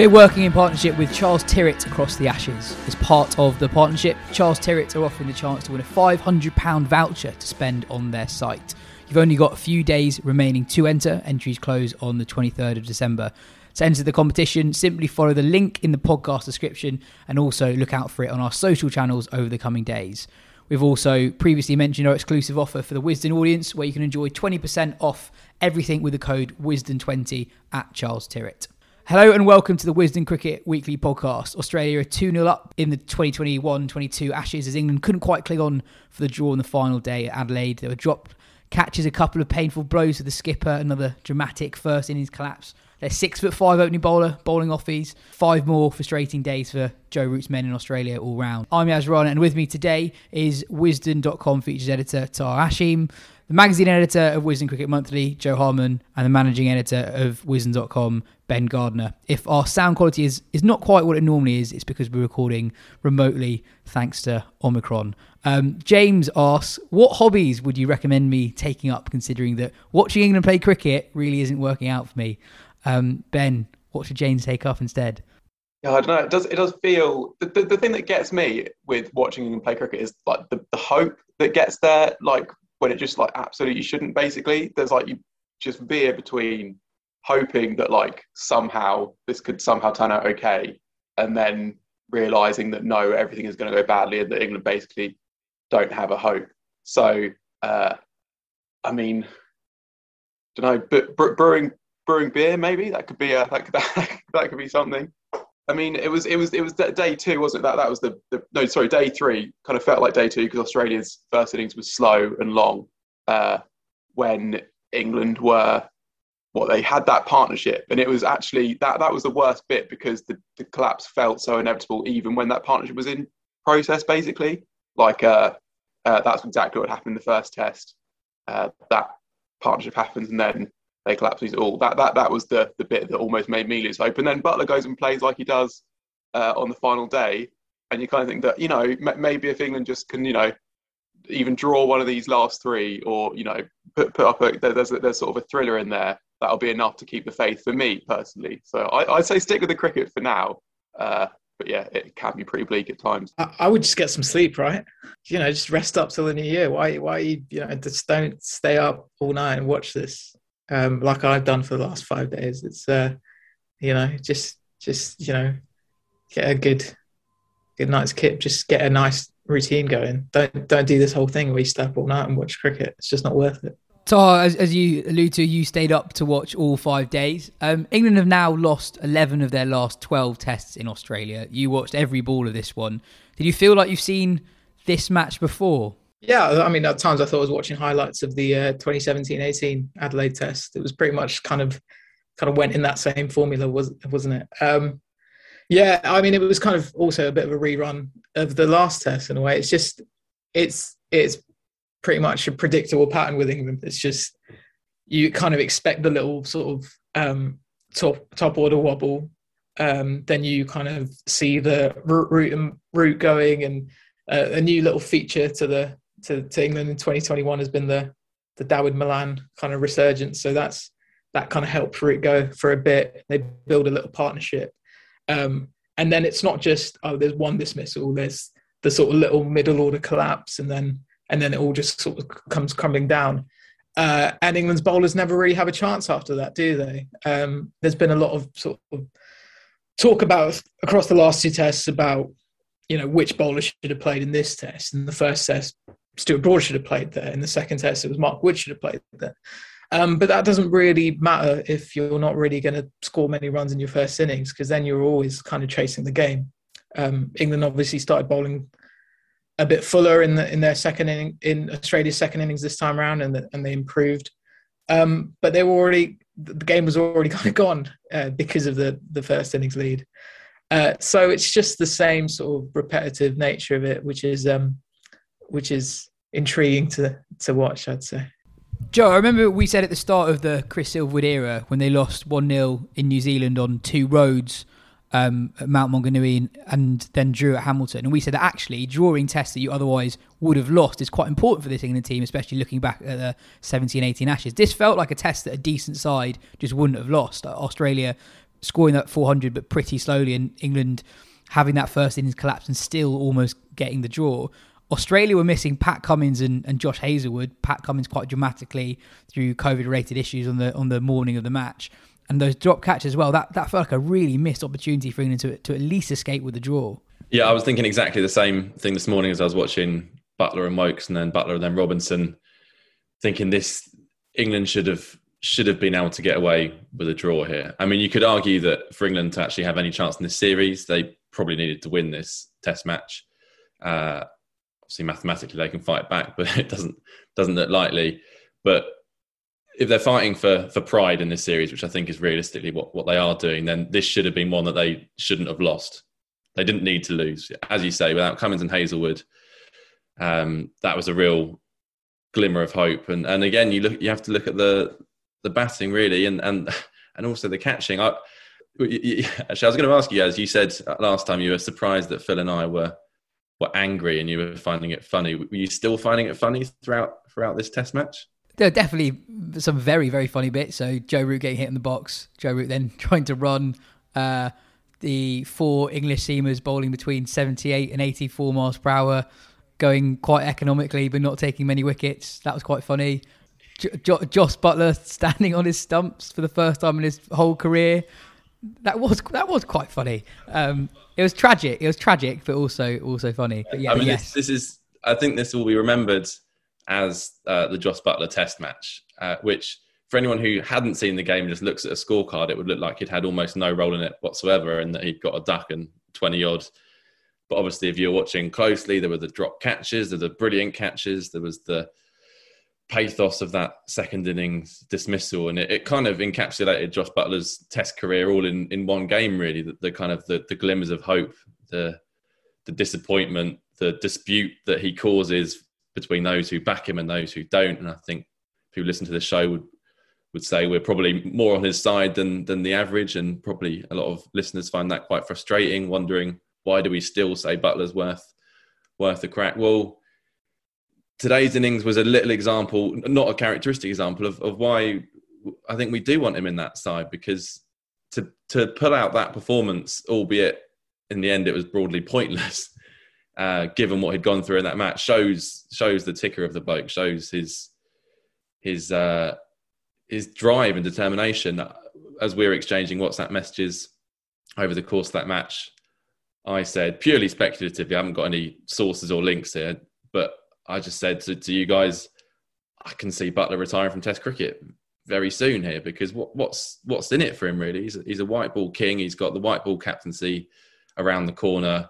We're working in partnership with Charles Tyrwhitt across the Ashes. As part of the partnership, Charles Tyrwhitt are offering the chance to win a £500 voucher to spend on their site. You've only got a few days remaining to enter. Entries close on the 23rd of December. To enter the competition, simply follow the link in the podcast description and also look out for it on our social channels over the coming days. We've also previously mentioned our exclusive offer for the Wisden audience where you can enjoy 20% off everything with the code WISDEN20 at Charles Tyrwhitt. Hello and welcome to the Wisden Cricket Weekly Podcast. Australia are 2 0 up in the 2021 22 Ashes as England couldn't quite click on for the draw on the final day at Adelaide. They were dropped, catches a couple of painful blows to the skipper, another dramatic first innings collapse. Their six foot five opening bowler bowling off these. Five more frustrating days for Joe Root's men in Australia all round. I'm Yas Rana, and with me today is Wisden.com features editor Taha Hashim, the magazine editor of Wisden Cricket Monthly, Jo Harman, and the managing editor of Wisden.com, Ben Gardner. If our sound quality is, is not quite what it normally is, it's because we're recording remotely thanks to Omicron. Um, James asks, What hobbies would you recommend me taking up considering that watching England play cricket really isn't working out for me? Um, ben, what should James take up instead? Yeah, I don't know. It does. It does feel the, the, the thing that gets me with watching England play cricket is like the, the hope that gets there. Like when it just like absolutely shouldn't. Basically, there's like you just veer between hoping that like somehow this could somehow turn out okay, and then realizing that no, everything is going to go badly, and that England basically don't have a hope. So, uh, I mean, don't know, but brewing brewing beer maybe that could be a that could, that could be something. I mean, it was it was it was day two, wasn't it? That that was the, the no, sorry, day three. Kind of felt like day two because Australia's first innings was slow and long. Uh, when England were what they had that partnership, and it was actually that that was the worst bit because the, the collapse felt so inevitable, even when that partnership was in process. Basically, like uh, uh, that's exactly what happened in the first test. Uh, that partnership happens, and then they collapse these all. That that that was the the bit that almost made me lose hope. And then Buttler goes and plays like he does uh, on the final day, and you kind of think that you know m- maybe if England just can you know even draw one of these last three, or you know put put up a there's there's sort of a thriller in there that'll be enough to keep the faith for me personally. So I, I'd say stick with the cricket for now. Uh, but yeah, it can be pretty bleak at times. I, would just get some sleep, right? You know, just rest up till the new year. Why, why, you know, just don't stay up all night and watch this um, like I've done for the last five days. It's uh, you know, just just you know, get a good good night's kip. Just get a nice routine going. Don't don't do this whole thing where you stay up all night and watch cricket. It's just not worth it. Taha, as, as you allude to, you stayed up to watch all five days. Um, England have now lost 11 of their last 12 tests in Australia. You watched every ball of this one. Did you feel like you've seen this match before? Yeah, I mean, at times I thought I was watching highlights of the uh, 2017-18 Adelaide Test. It was pretty much kind of kind of went in that same formula, was wasn't it? Um, yeah, I mean, it was kind of also a bit of a rerun of the last test in a way. It's just it's it's pretty much a predictable pattern with England. It's just you kind of expect the little sort of um, top top order wobble, um, then you kind of see the route and route going and uh, a new little feature to the to, to England in 2021 has been the the Dawid Malan kind of resurgence. So that's that kind of helped for it go for a bit. They build a little partnership, um, and then it's not just oh, there's one dismissal. There's the sort of little middle order collapse, and then and then it all just sort of comes crumbling down. Uh, and England's bowlers never really have a chance after that, do they? Um, there's been a lot of sort of talk about across the last two tests about you know which bowler should have played in this test. In the first test, Stuart Broad should have played there. In the second test, it was Mark Wood should have played there. Um, but that doesn't really matter if you're not really going to score many runs in your first innings, because then you're always kind of chasing the game. Um, England obviously started bowling a bit fuller in the, in their second inning in Australia's second innings this time around, and the, and they improved. Um, but they were already the game was already kind of gone uh, because of the the first innings lead. Uh, so it's just the same sort of repetitive nature of it, which is um, which is intriguing to to watch. I'd say. Joe, I remember we said at the start of the Chris Silverwood era when they lost 1 0 in New Zealand on two roads um, at Mount Maunganui and, and, then drew at Hamilton. And we said that actually drawing tests that you otherwise would have lost is quite important for this England team, especially looking back at the 17 18 Ashes. This felt like a test that a decent side just wouldn't have lost. Australia scoring that 400 but pretty slowly, and England having that first innings collapse and still almost getting the draw. Australia were missing Pat Cummins and, and Josh Hazlewood. Pat Cummins quite dramatically through COVID-related issues on the on the morning of the match, and those drop catches as well. That that felt like a really missed opportunity for England to to at least escape with a draw. Yeah, I was thinking exactly the same thing this morning as I was watching Buttler and Woakes, and then Buttler and then Robinson. Thinking this England should have should have been able to get away with a draw here. I mean, you could argue that for England to actually have any chance in this series, they probably needed to win this Test match. Uh, obviously, mathematically they can fight back, but it doesn't doesn't look likely. But if they're fighting for for pride in this series, which I think is realistically what, what they are doing, then this should have been one that they shouldn't have lost. They didn't need to lose, as you say, without Cummins and Hazlewood. Um, that was a real glimmer of hope. And and again, you look, you have to look at the the batting really, and and and also the catching. I actually I was going to ask you guys. You said last time you were surprised that Phil and I were were angry, and you were finding it funny. Were you still finding it funny throughout throughout this Test match? There were definitely some very very funny bits. So Joe Root getting hit in the box, Joe Root then trying to run. Uh, the four English seamers bowling between 78 and 84 miles per hour, going quite economically but not taking many wickets. That was quite funny. J- Jos Buttler standing on his stumps for the first time in his whole career. That was that was quite funny. Um, it was tragic. It was tragic, but also also funny. But yeah, I mean, yes. this, this, is. I think this will be remembered as uh, the Jos Buttler Test match, uh, which for anyone who hadn't seen the game and just looks at a scorecard, it would look like he'd had almost no role in it whatsoever, and that he'd got a duck and twenty odd. But obviously, if you're watching closely, there were the drop catches, there were the brilliant catches, there was the pathos of that second innings dismissal, and it, it, kind of encapsulated Josh Buttler's Test career all in, in one game. Really, the, the kind of the, the glimmers of hope, the the disappointment, the dispute that he causes between those who back him and those who don't. And I think who listen to the show would would say we're probably more on his side than than the average, and probably a lot of listeners find that quite frustrating, wondering why do we still say Buttler's worth worth a crack? Well today's innings was a little example, not a characteristic example of, of why I think we do want him in that side because to to pull out that performance, albeit in the end it was broadly pointless, uh, given what he'd gone through in that match, shows shows the ticker of the bloke, shows his his uh, his drive and determination. As we are exchanging WhatsApp messages over the course of that match, I said purely speculatively, I haven't got any sources or links here, but I just said to, to you guys, I can see Buttler retiring from Test cricket very soon here because what, what's what's in it for him really? He's a, he's a white ball king. He's got the white ball captaincy around the corner.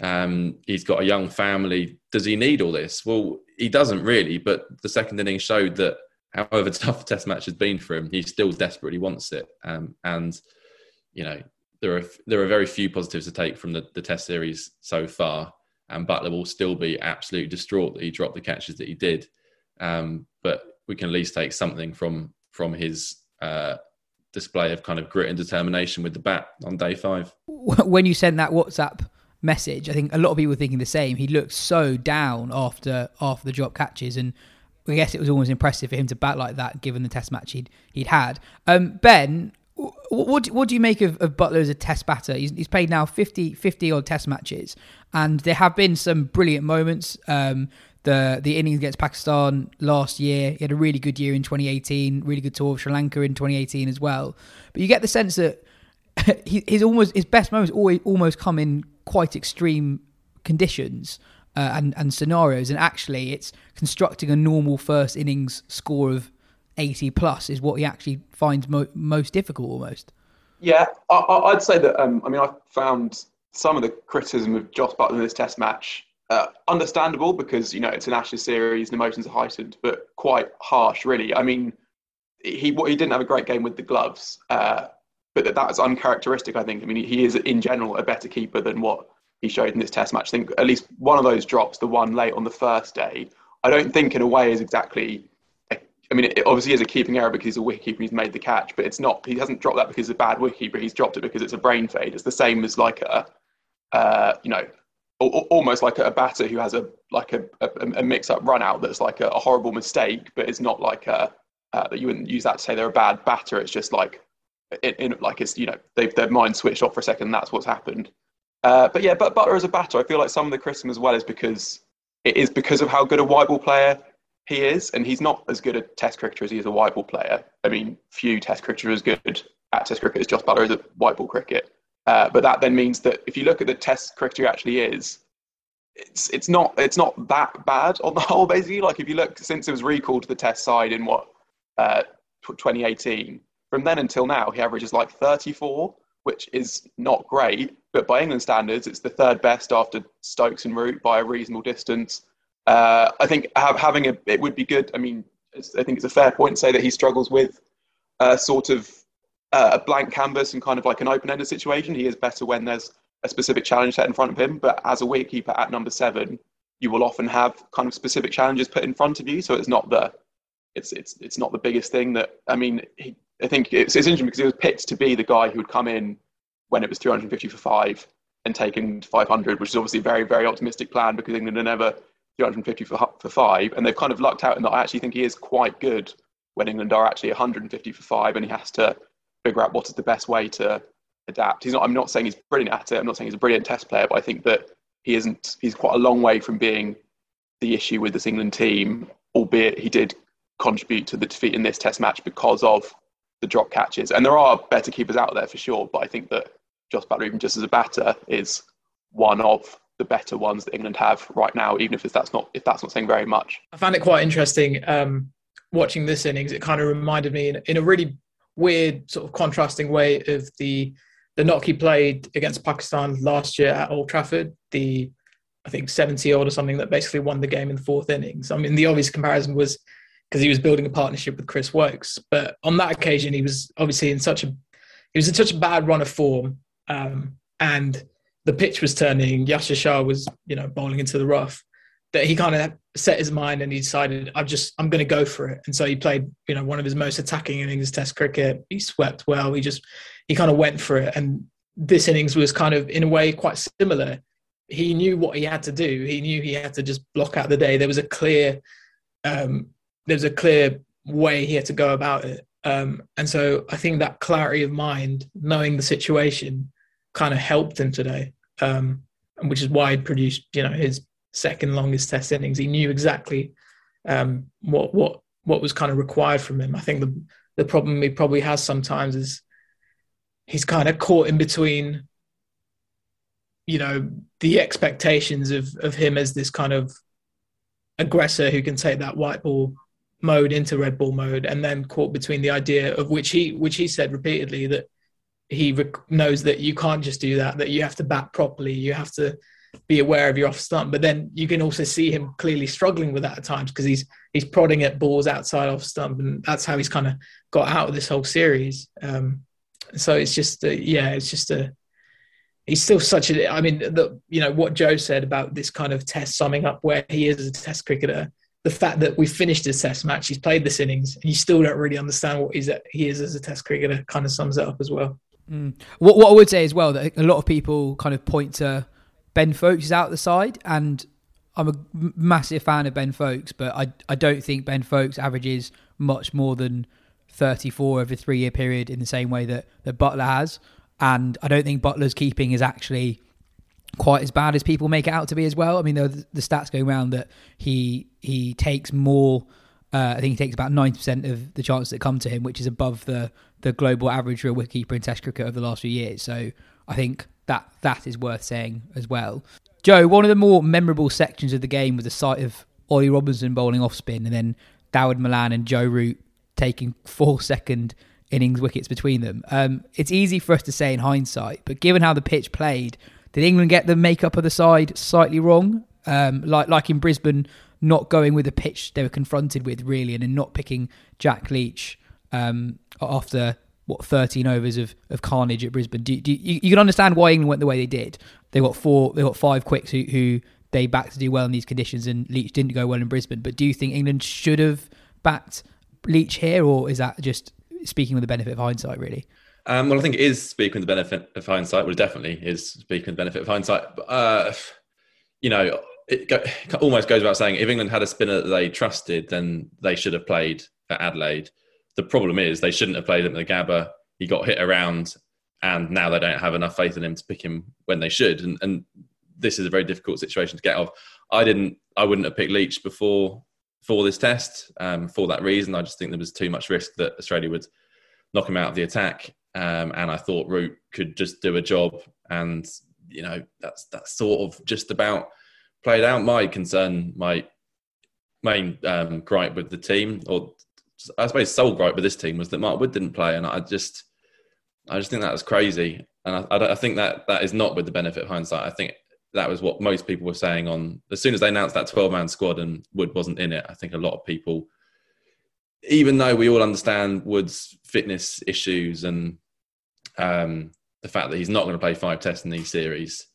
Um, he's got a young family. Does he need all this? Well, he doesn't really. But the second inning showed that, however tough the Test match has been for him, he still desperately wants it. Um, and you know, there are there are very few positives to take from the, the Test series so far and Buttler will still be absolutely distraught that he dropped the catches that he did. Um, but we can at least take something from from his uh, display of kind of grit and determination with the bat on day five. When you sent that WhatsApp message, I think a lot of people were thinking the same. He looked so down after after the drop catches, and I guess it was almost impressive for him to bat like that, given the Test match he'd he'd had. Um, ben, what, what do you make of, of Buttler as a test batter? He's, he's played now 50, 50 odd test matches, and there have been some brilliant moments. Um, the the innings against Pakistan last year, he had a really good year in 2018, really good tour of Sri Lanka in 2018 as well. But you get the sense that he, his almost his best moments always almost come in quite extreme conditions uh, and and scenarios, and actually it's constructing a normal first innings score of 80 plus is what he actually finds mo- most difficult almost. Yeah, I, would say that. Um, I mean, I found some of the criticism of Josh Buttler in this Test match uh, understandable because you know it's an Ashes series and emotions are heightened, but quite harsh, really. I mean, he he didn't have a great game with the gloves, uh, but that, that's uncharacteristic. I think. I mean, he is in general a better keeper than what he showed in this Test match. I think at least one of those drops, the one late on the first day, I don't think in a way is exactly I mean, it obviously is a keeping error because he's a wicketkeeper. He's made the catch, but it's not. He hasn't dropped that because he's a bad wicketkeeper. He's dropped it because it's a brain fade. It's the same as like a, uh, you know, almost like a batter who has a like a, a, a mix-up run out that's like a, a, horrible mistake, but it's not like a uh, that you wouldn't use that to say they're a bad batter. It's just like in, in like it's you know they've their mind switched off for a second. that's what's happened. Uh, but yeah, but Buttler as a batter, I feel like some of the criticism as well is because it is because of how good a white ball player he is, and he's not as good a Test cricketer as he is a white ball player. I mean, few Test cricketers are as good at Test cricket as Josh Buttler is at white ball cricket. Uh, but that then means that if you look at the Test cricketer he actually is, it's it's not it's not that bad on the whole. Basically, like if you look since it was recalled to the Test side in what uh, 2018, from then until now, he averages like 34, which is not great. But by England standards, it's the third best after Stokes and Root by a reasonable distance. Uh, I think having a it would be good. I mean, I think it's a fair point to say that he struggles with a sort of uh, a blank canvas and kind of like an open-ended situation. He is better when there's a specific challenge set in front of him. But as a wicketkeeper at number seven, you will often have kind of specific challenges put in front of you. So it's not the it's it's it's not the biggest thing that I mean. He, I think it's, it's interesting because he was picked to be the guy who would come in when it was 350 for five and taken 500, which is obviously a very very optimistic plan because England are never 350 for, for five, and they've kind of lucked out in that I actually think he is quite good when England are actually 150 for five, and he has to figure out what is the best way to adapt. He's not. I'm not saying he's brilliant at it. I'm not saying he's a brilliant Test player, but I think that he isn't. He's quite a long way from being the issue with this England team, albeit he did contribute to the defeat in this Test match because of the drop catches. And there are better keepers out there for sure, but I think that Josh Buttler, even just as a batter, is one of the better ones that England have right now, even if that's not if that's not saying very much. I found it quite interesting um, watching this innings. It kind of reminded me in, in, a really weird sort of contrasting way of the the knock he played against Pakistan last year at Old Trafford. The I think 70 odd or something that basically won the game in the fourth innings. I mean, the obvious comparison was because he was building a partnership with Chris Woakes, but on that occasion he was obviously in such a he was in such a bad run of form, um, and the pitch was turning, Yasir Shah was, you know, bowling into the rough, that he kind of set his mind and he decided, I'm just, I'm going to go for it. And so he played, you know, one of his most attacking innings, Test cricket. He swept well. He just, he kind of went for it. And this innings was kind of, in a way, quite similar. He knew what he had to do. He knew he had to just block out the day. There was a clear, um, there was a clear way he had to go about it. Um, and so I think that clarity of mind, knowing the situation, kind of helped him today um, which is why he produced you know his second longest Test innings. He knew exactly um, what what what was kind of required from him. I think the the problem he probably has sometimes is he's kind of caught in between you know the expectations of of him as this kind of aggressor who can take that white ball mode into red ball mode and then caught between the idea of which he which he said repeatedly that he rec- knows that you can't just do that, that you have to bat properly, you have to be aware of your off stump. But then you can also see him clearly struggling with that at times because he's he's prodding at balls outside off stump, and that's how he's kind of got out of this whole series. Um, so it's just a, yeah, it's just a he's still such a. I mean, the you know what Joe said about this kind of test summing up where he is as a test cricketer. The fact that we finished his test match, he's played this innings, and you still don't really understand what he's he is as a test cricketer, kind of sums it up as well. Mm. What what I would say as well that a lot of people kind of point to Ben Foakes is out the side, and I'm a massive fan of Ben Foakes, but I I don't think Ben Foakes averages much more than 34 over a three year period in the same way that that Buttler has, and I don't think Buttler's keeping is actually quite as bad as people make it out to be as well. I mean, the, the stats going around that he he takes more. Uh, I think he takes about 90% of the chances that come to him, which is above the the global average for a wicketkeeper in Test cricket over the last few years. So I think that that is worth saying as well. Joe, one of the more memorable sections of the game was the sight of Ollie Robinson bowling off spin, and then Dawid Malan and Joe Root taking four second innings wickets between them. Um, it's easy for us to say in hindsight, but given how the pitch played, did England get the makeup of the side slightly wrong? Um, like like in Brisbane, not going with the pitch they were confronted with really, and then not picking Jack Leach um, after what 13 overs of, of carnage at Brisbane. Do, do you, you, can understand why England went the way they did. They got four, they got five quicks who, who they backed to do well in these conditions, and Leach didn't go well in Brisbane. But do you think England should have backed Leach here, or is that just speaking with the benefit of hindsight, really? Um, well, I think it is speaking with the benefit of hindsight. Well, it definitely is speaking with the benefit of hindsight. Uh, you know, it, go, it almost goes without saying if England had a spinner that they trusted, then they should have played at Adelaide. The problem is they shouldn't have played him at the Gabba. He got hit around, and now they don't have enough faith in him to pick him when they should. And, and this is a very difficult situation to get off. I didn't. I wouldn't have picked Leach before for this test um, for that reason. I just think there was too much risk that Australia would knock him out of the attack, um, and I thought Root could just do a job. And you know that's that's sort of just about played out. My concern, my main um, gripe with the team, or I suppose sole gripe with this team, was that Mark Wood didn't play, and I just I just think that was crazy. And I, I, I think that that is not with the benefit of hindsight. I think that was what most people were saying on as soon as they announced that 12 man squad and Wood wasn't in it. I think a lot of people, even though we all understand Wood's fitness issues and um, the fact that he's not going to play five tests in these series,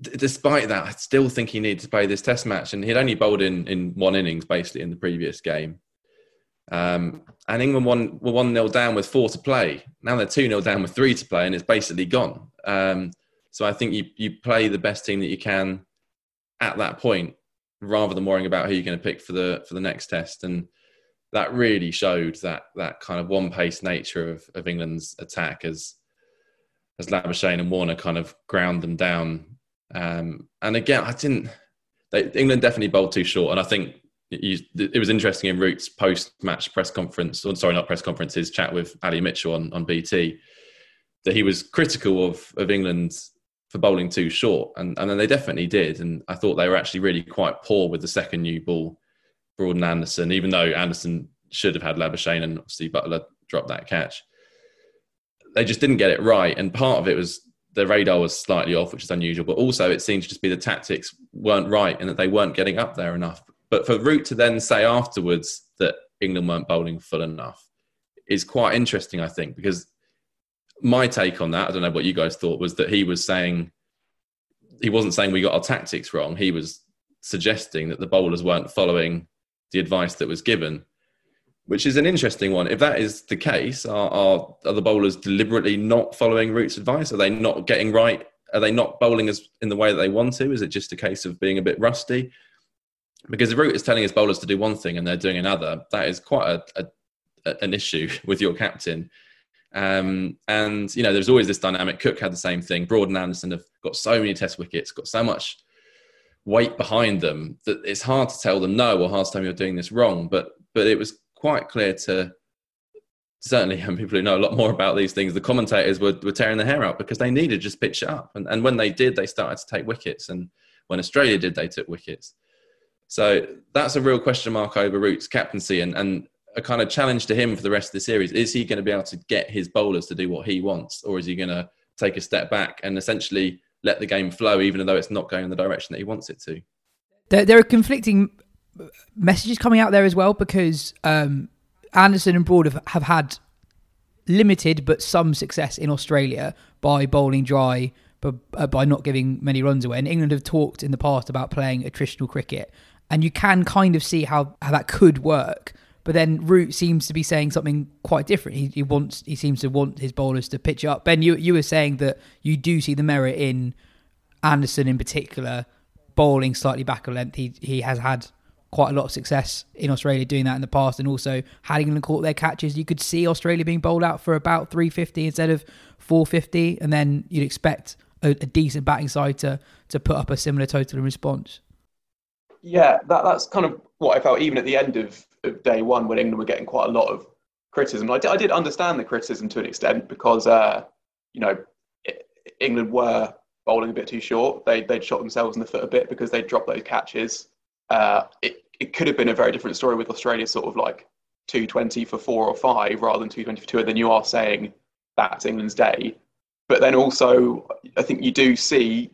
despite that, I still think he needed to play this test match. And he'd only bowled in, in one innings basically in the previous game. Um, and England won, were 1 0 down with four to play. Now they're 2 0 down with three to play, and it's basically gone. Um, so I think you you play the best team that you can at that point, rather than worrying about who you're going to pick for the for the next test. And that really showed that that kind of one pace nature of, of England's attack as as Labuschagne and Warner kind of ground them down. Um, and again, I didn't. They, England definitely bowled too short, and I think you, it was interesting in Root's post-match press conference, or sorry, not press conference, his chat with Ali Mitchell on, on BT, that he was critical of of England's for bowling too short, and and then they definitely did. And I thought they were actually really quite poor with the second new ball, Broad and Anderson, even though Anderson should have had Labuschagne and obviously Buttler dropped that catch. They just didn't get it right, and part of it was the radar was slightly off, which is unusual, but also it seemed to just be the tactics weren't right and that they weren't getting up there enough. But for Root to then say afterwards that England weren't bowling full enough is quite interesting, I think, because my take on that, I don't know what you guys thought, was that he was saying he wasn't saying we got our tactics wrong. He was suggesting that the bowlers weren't following the advice that was given, which is an interesting one. If that is the case, are, are, are the bowlers deliberately not following Root's advice? Are they not getting right? Are they not bowling as in the way that they want to? Is it just a case of being a bit rusty? Because the Root is telling his bowlers to do one thing and they're doing another, that is quite a, a, an issue with your captain. Um, and you know, there's always this dynamic. Cook had the same thing. Broad and Anderson have got so many Test wickets, got so much weight behind them that it's hard to tell them no or hard to tell them you're doing this wrong. But but it was quite clear to certainly and people who know a lot more about these things. The commentators were, were tearing their hair out because they needed just pitch it up. And, and when they did, they started to take wickets. And when Australia did, they took wickets. So that's a real question mark over Root's captaincy. And, and a kind of challenge to him for the rest of the series. Is he going to be able to get his bowlers to do what he wants, or is he going to take a step back and essentially let the game flow, even though it's not going in the direction that he wants it to? There, there are conflicting messages coming out there as well because um, Anderson and Broad have, have had limited but some success in Australia by bowling dry, but uh, by not giving many runs away. And England have talked in the past about playing attritional cricket, and you can kind of see how, how that could work. But then Root seems to be saying something quite different. He, he wants, he seems to want his bowlers to pitch up. Ben, you you were saying that you do see the merit in Anderson in particular bowling slightly back a length. He he has had quite a lot of success in Australia doing that in the past, and also had England caught their catches, you could see Australia being bowled out for about 350 instead of 450, and then you'd expect a, a decent batting side to to put up a similar total in response. Yeah, that, that's kind of what I felt even at the end of, of day one when England were getting quite a lot of criticism. I did, I did understand the criticism to an extent because, uh, you know, England were bowling a bit too short. They, they'd shot themselves in the foot a bit because they dropped those catches. Uh, it, it could have been a very different story with Australia sort of like 220 for four or five rather than 220 for two, then you are saying that's England's day. But then also, I think you do see,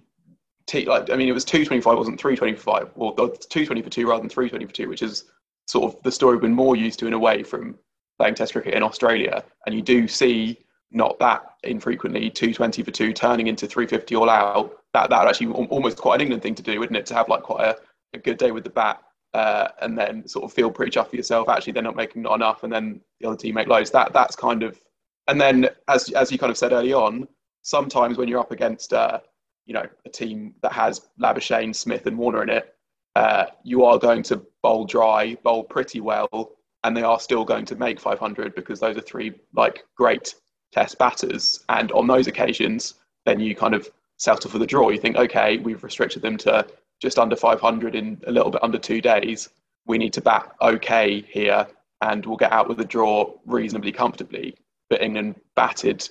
t- like I mean, it was 225, wasn't 325, or 220 for two rather than 320 for two, which is sort of the story we've been more used to in a way from playing Test cricket in Australia. And you do see not that infrequently 220 for two turning into 350 all out. That that actually almost quite an England thing to do, wouldn't it? To have like quite a, a good day with the bat uh, and then sort of feel pretty chuffed for yourself. Actually, they're not making not enough, and then the other team make loads. That that's kind of, and then as as you kind of said early on, sometimes when you're up against uh, you know a team that has Labuschagne, Smith, and Warner in it, uh, you are going to bowl dry, bowl pretty well, and they are still going to make 500 because those are three like great test batters. And on those occasions, then you kind of settle for the draw. You think, okay, we've restricted them to just under 500 in a little bit under two days. We need to bat okay here, and we'll get out with a draw reasonably comfortably. But England batted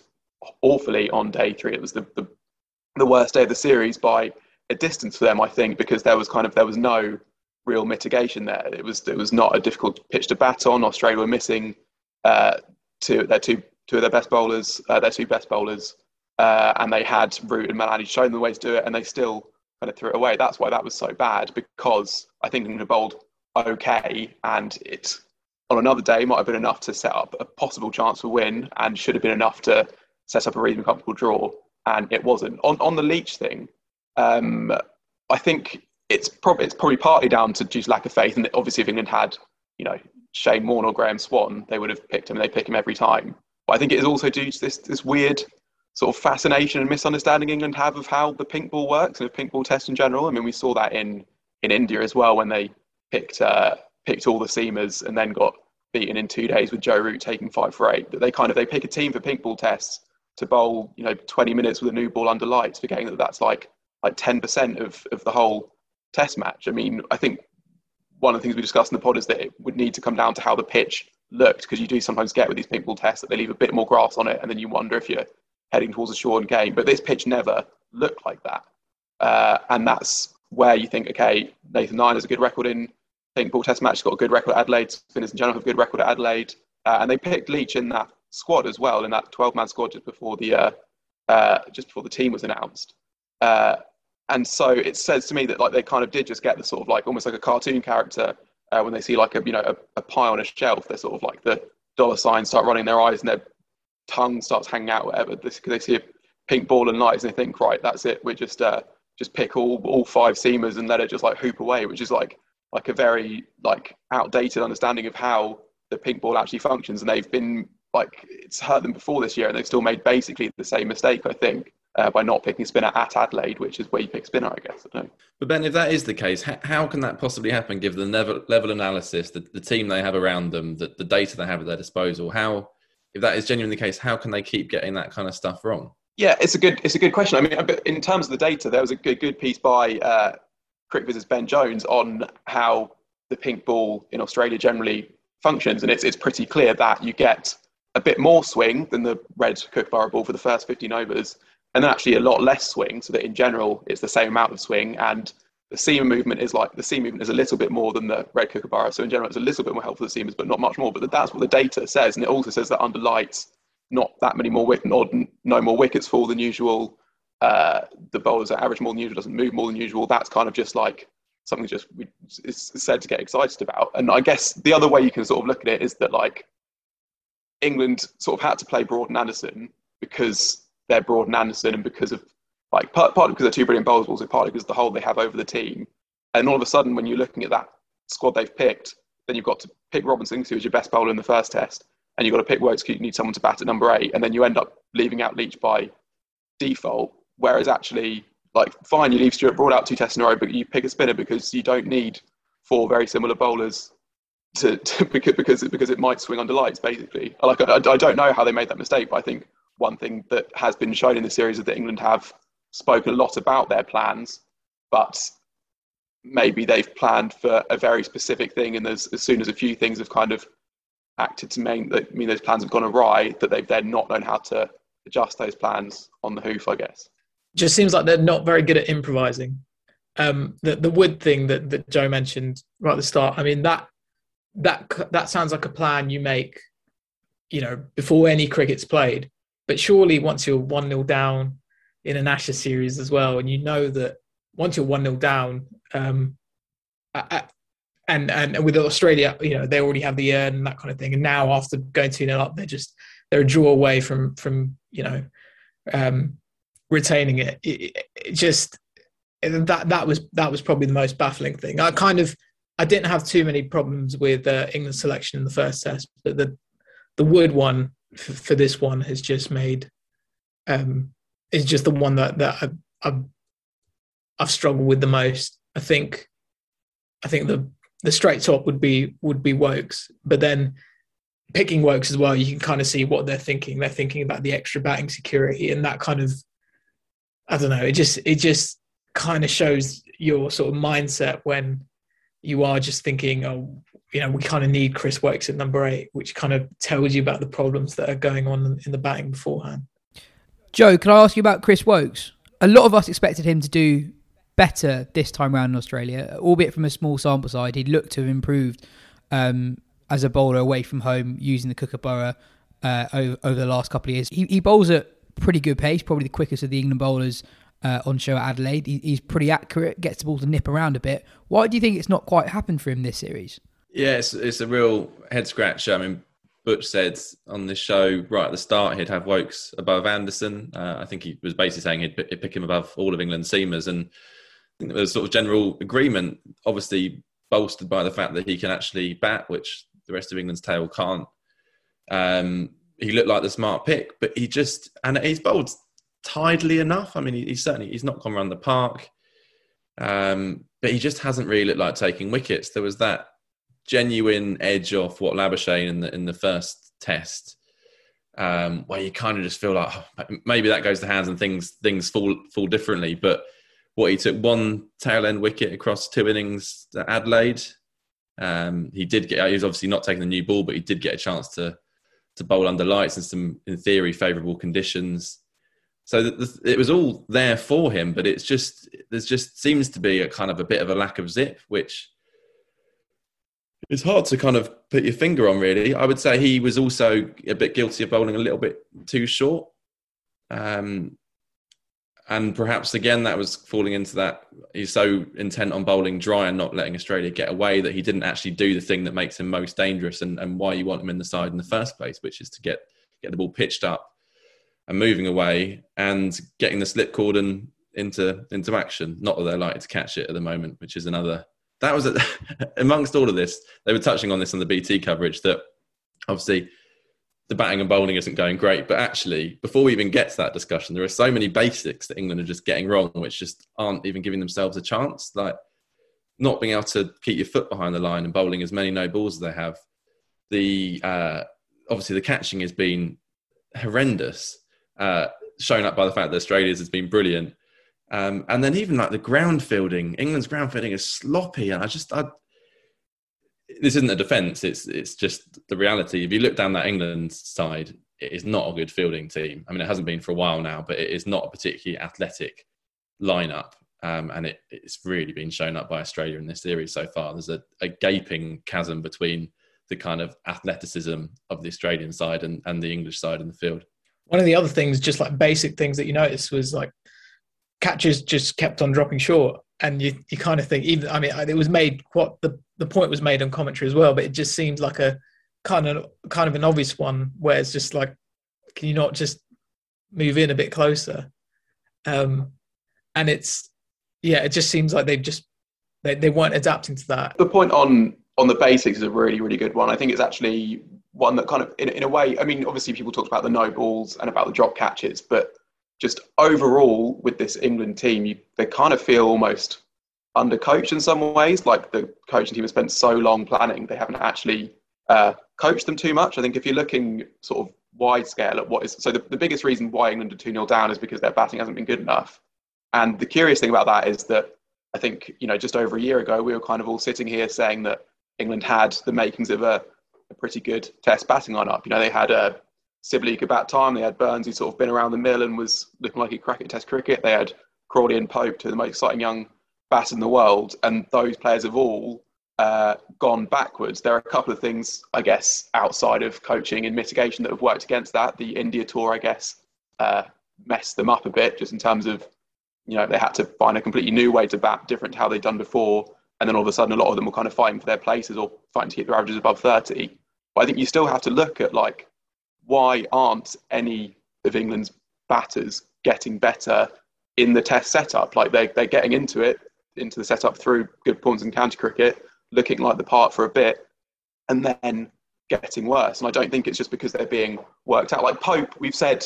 awfully on day three. It was the, the, the worst day of the series by a distance for them, I think, because there was kind of there was no real mitigation there. It was it was not a difficult pitch to bat on. Australia were missing uh, two their two two of their best bowlers, uh, their two best bowlers, uh, and they had Root and Malani shown them the way to do it, and they still kind of threw it away. That's why that was so bad because I think England bowled okay, and it on another day might have been enough to set up a possible chance for win, and should have been enough to set up a reasonably comfortable draw, and it wasn't. On on the Leach thing, um, I think it's probably it's probably partly down to just lack of faith, and obviously if England had you know Shane Warne or Graeme Swann, they would have picked him. and They pick him every time. But I think it is also due to this this weird sort of fascination and misunderstanding England have of how the pink ball works and the pink ball test in general. I mean, we saw that in in India as well when they picked uh, picked all the seamers and then got beaten in two days with Joe Root taking five for eight. That they kind of they pick a team for pink ball tests to bowl you know 20 minutes with a new ball under lights, forgetting that that's like like 10% of of the whole test match. I mean, I think one of the things we discussed in the pod is that it would need to come down to how the pitch looked because you do sometimes get with these pink ball tests that they leave a bit more grass on it and then you wonder if you're heading towards a shortened game. But this pitch never looked like that. Uh, and that's where you think, okay, Nathan Lyon has a good record in pink ball test match, got a good record at Adelaide, Spinners in general have a good record at Adelaide. Uh, and they picked Leach in that squad as well, in that 12 man squad just before the uh, uh, just before the team was announced. Uh, and so it says to me that like they kind of did just get the sort of like almost like a cartoon character uh, when they see like a you know a, a, pie on a shelf. They're sort of like the dollar signs start running their eyes and their tongue starts hanging out, whatever. This, they see a pink ball and lights and they think, right, that's it. We just uh, just pick all all five seamers and let it just like hoop away, which is like like a very like outdated understanding of how the pink ball actually functions. And they've been like it's hurt them before this year, and they've still made basically the same mistake, I think. Uh, by not picking spinner at Adelaide, which is where you pick spinner, I guess. I but Ben, if that is the case, how can that possibly happen given the level, level analysis, the, the team they have around them, the, the data they have at their disposal? How if that is genuinely the case, how can they keep getting that kind of stuff wrong? Yeah, it's a good it's a good question. I mean, in terms of the data, there was a good, good piece by uh, CricViz's Ben Jones on how the pink ball in Australia generally functions, and it's it's pretty clear that you get a bit more swing than the red Kookaburra ball for the first 15 overs, and then actually a lot less swing, so that in general it's the same amount of swing, and the seam movement is like the seam movement is a little bit more than the red kookaburra. So in general, it's a little bit more helpful for the seamers, but not much more. But that's what the data says, and it also says that under lights, not that many more wickets, no more wickets fall than usual. Uh, the bowlers are average more than usual, doesn't move more than usual. That's kind of just like something just is said to get excited about. And I guess the other way you can sort of look at it is that like England sort of had to play Broad and Anderson because they're Broad and Anderson, and because of like part, partly because they're two brilliant bowlers, also partly because the hold they have over the team. And all of a sudden, when you're looking at that squad they've picked, then you've got to pick Robinson, who was your best bowler in the first test, and you've got to pick Woakes, you need someone to bat at number eight, and then you end up leaving out Leach by default. Whereas actually, like, fine, you leave Stuart Broad out two tests in a row, but you pick a spinner because you don't need four very similar bowlers to, to because because it, might swing under lights. Basically, like I, I don't know how they made that mistake, but I think one thing that has been shown in the series is that England have spoken a lot about their plans, but maybe they've planned for a very specific thing, and as, soon as a few things have kind of acted to mean that mean those plans have gone awry, that they've then not known how to adjust those plans on the hoof, I guess. Just seems like they're not very good at improvising. Um, the the wood thing that, that Joe mentioned right at the start, I mean that that that sounds like a plan you make, you know, before any cricket's played. But surely once you're one 0 down in an Ashes series as well, and you know that once you're one 0 down, um, I, and and with Australia, you know, they already have the urn and that kind of thing. And now after going two 0 up, they're just they're a draw away from from you know um, retaining it. It, it. just that that was that was probably the most baffling thing. I kind of I didn't have too many problems with uh, England's selection in the first test, but the the Wood one for, for this one has just made um, is just the one that that I, I've I've struggled with the most. I think I think the the straight top would be would be Woakes, but then picking Woakes as well, you can kind of see what they're thinking. They're thinking about the extra batting security and that kind of I don't know. It just it just kind of shows your sort of mindset when you are just thinking, oh, you know, we kind of need Chris Woakes at number eight, which kind of tells you about the problems that are going on in the batting beforehand. Joe, can I ask you about Chris Woakes? A lot of us expected him to do better this time around in Australia, albeit from a small sample side. He looked to have improved um, as a bowler away from home using the Kookaburra uh, over, over, the last couple of years. He, he, bowls at pretty good pace, probably the quickest of the England bowlers uh, on show at Adelaide. He, he's pretty accurate, gets the ball to nip around a bit. Why do you think it's not quite happened for him this series? Yeah, it's, it's a real head scratcher. I mean, Butch said on the show right at the start he'd have Woakes above Anderson. Uh, I think he was basically saying he'd, he'd pick him above all of England's seamers, and think there was sort of general agreement, obviously bolstered by the fact that he can actually bat, which the rest of England's tail can't. Um, he looked like the smart pick, but he just and he's bowled tidily enough. I mean, he, he's certainly he's not gone around the park, um, but he just hasn't really looked like taking wickets. There was that genuine edge off what Labuschagne in the in the first test, um, where you kind of just feel like oh, maybe that goes to hands and things things fall fall differently, but what he took one tail end wicket across two innings at Adelaide. Um, he did get. He was obviously not taking the new ball, but he did get a chance to to bowl under lights in some, in theory, favourable conditions. So the, it was all there for him, but it's just there's just seems to be a kind of a bit of a lack of zip, which is hard to kind of put your finger on. Really, I would say he was also a bit guilty of bowling a little bit too short. Um, and perhaps again that was falling into that he's so intent on bowling dry and not letting Australia get away that he didn't actually do the thing that makes him most dangerous and, and why you want him in the side in the first place, which is to get get the ball pitched up and moving away and getting the slip cordon into into action. Not that they're likely to catch it at the moment, which is another. That was a, amongst all of this. They were touching on this on the BT coverage that obviously the batting and bowling isn't going great. But actually, before we even get to that discussion, there are so many basics that England are just getting wrong, which just aren't even giving themselves a chance. Like not being able to keep your foot behind the line and bowling as many no balls as they have. The uh, obviously the catching has been horrendous, uh, shown up by the fact that Australia's has been brilliant. Um, and then even like the ground fielding, England's ground fielding is sloppy, and I just I, this isn't a defence. It's it's just the reality. If you look down that England side, it is not a good fielding team. I mean, it hasn't been for a while now, but it is not a particularly athletic lineup, um, and it, it's really been shown up by Australia in this series so far. There's a, a gaping chasm between the kind of athleticism of the Australian side and, and the English side in the field. One of the other things, just like basic things that you noticed, was like catches just kept on dropping short and you, you kind of think even I mean it was made what the the point was made on commentary as well, but it just seemed like a kind of kind of an obvious one where it's just like, can you not just move in a bit closer? Um, and it's yeah, it just seems like they've just they, they weren't adapting to that. The point on on the basics is a really really good one. I think it's actually one that kind of in, in a way. I mean, obviously people talked about the no balls and about the drop catches, but just overall with this England team, you, they kind of feel almost undercoached in some ways. Like the coaching team has spent so long planning, they haven't actually uh, coached them too much. I think if you're looking sort of wide scale at what is so the, the biggest reason why England are 2 0 down is because their batting hasn't been good enough. And the curious thing about that is that I think, you know, just over a year ago, we were kind of all sitting here saying that England had the makings of a, a pretty good test batting lineup. You know, they had a Sibley could bat time. They had Burns, who sort of been around the mill and was looking like he crack at Test cricket. They had Crawley and Pope, two of the most exciting young bats in the world, and those players have all uh, gone backwards. There are a couple of things, I guess, outside of coaching and mitigation that have worked against that. The India tour, I guess, uh, messed them up a bit just in terms of, you know, they had to find a completely new way to bat, different to how they'd done before. And then all of a sudden, a lot of them were kind of fighting for their places or fighting to keep their averages above 30. But I think you still have to look at, like, why aren't any of England's batters getting better in the test setup? Like, they, they're getting into it, into the setup through good pawns in county cricket, looking like the part for a bit, and then getting worse. And I don't think it's just because they're being worked out. Like Pope, we've said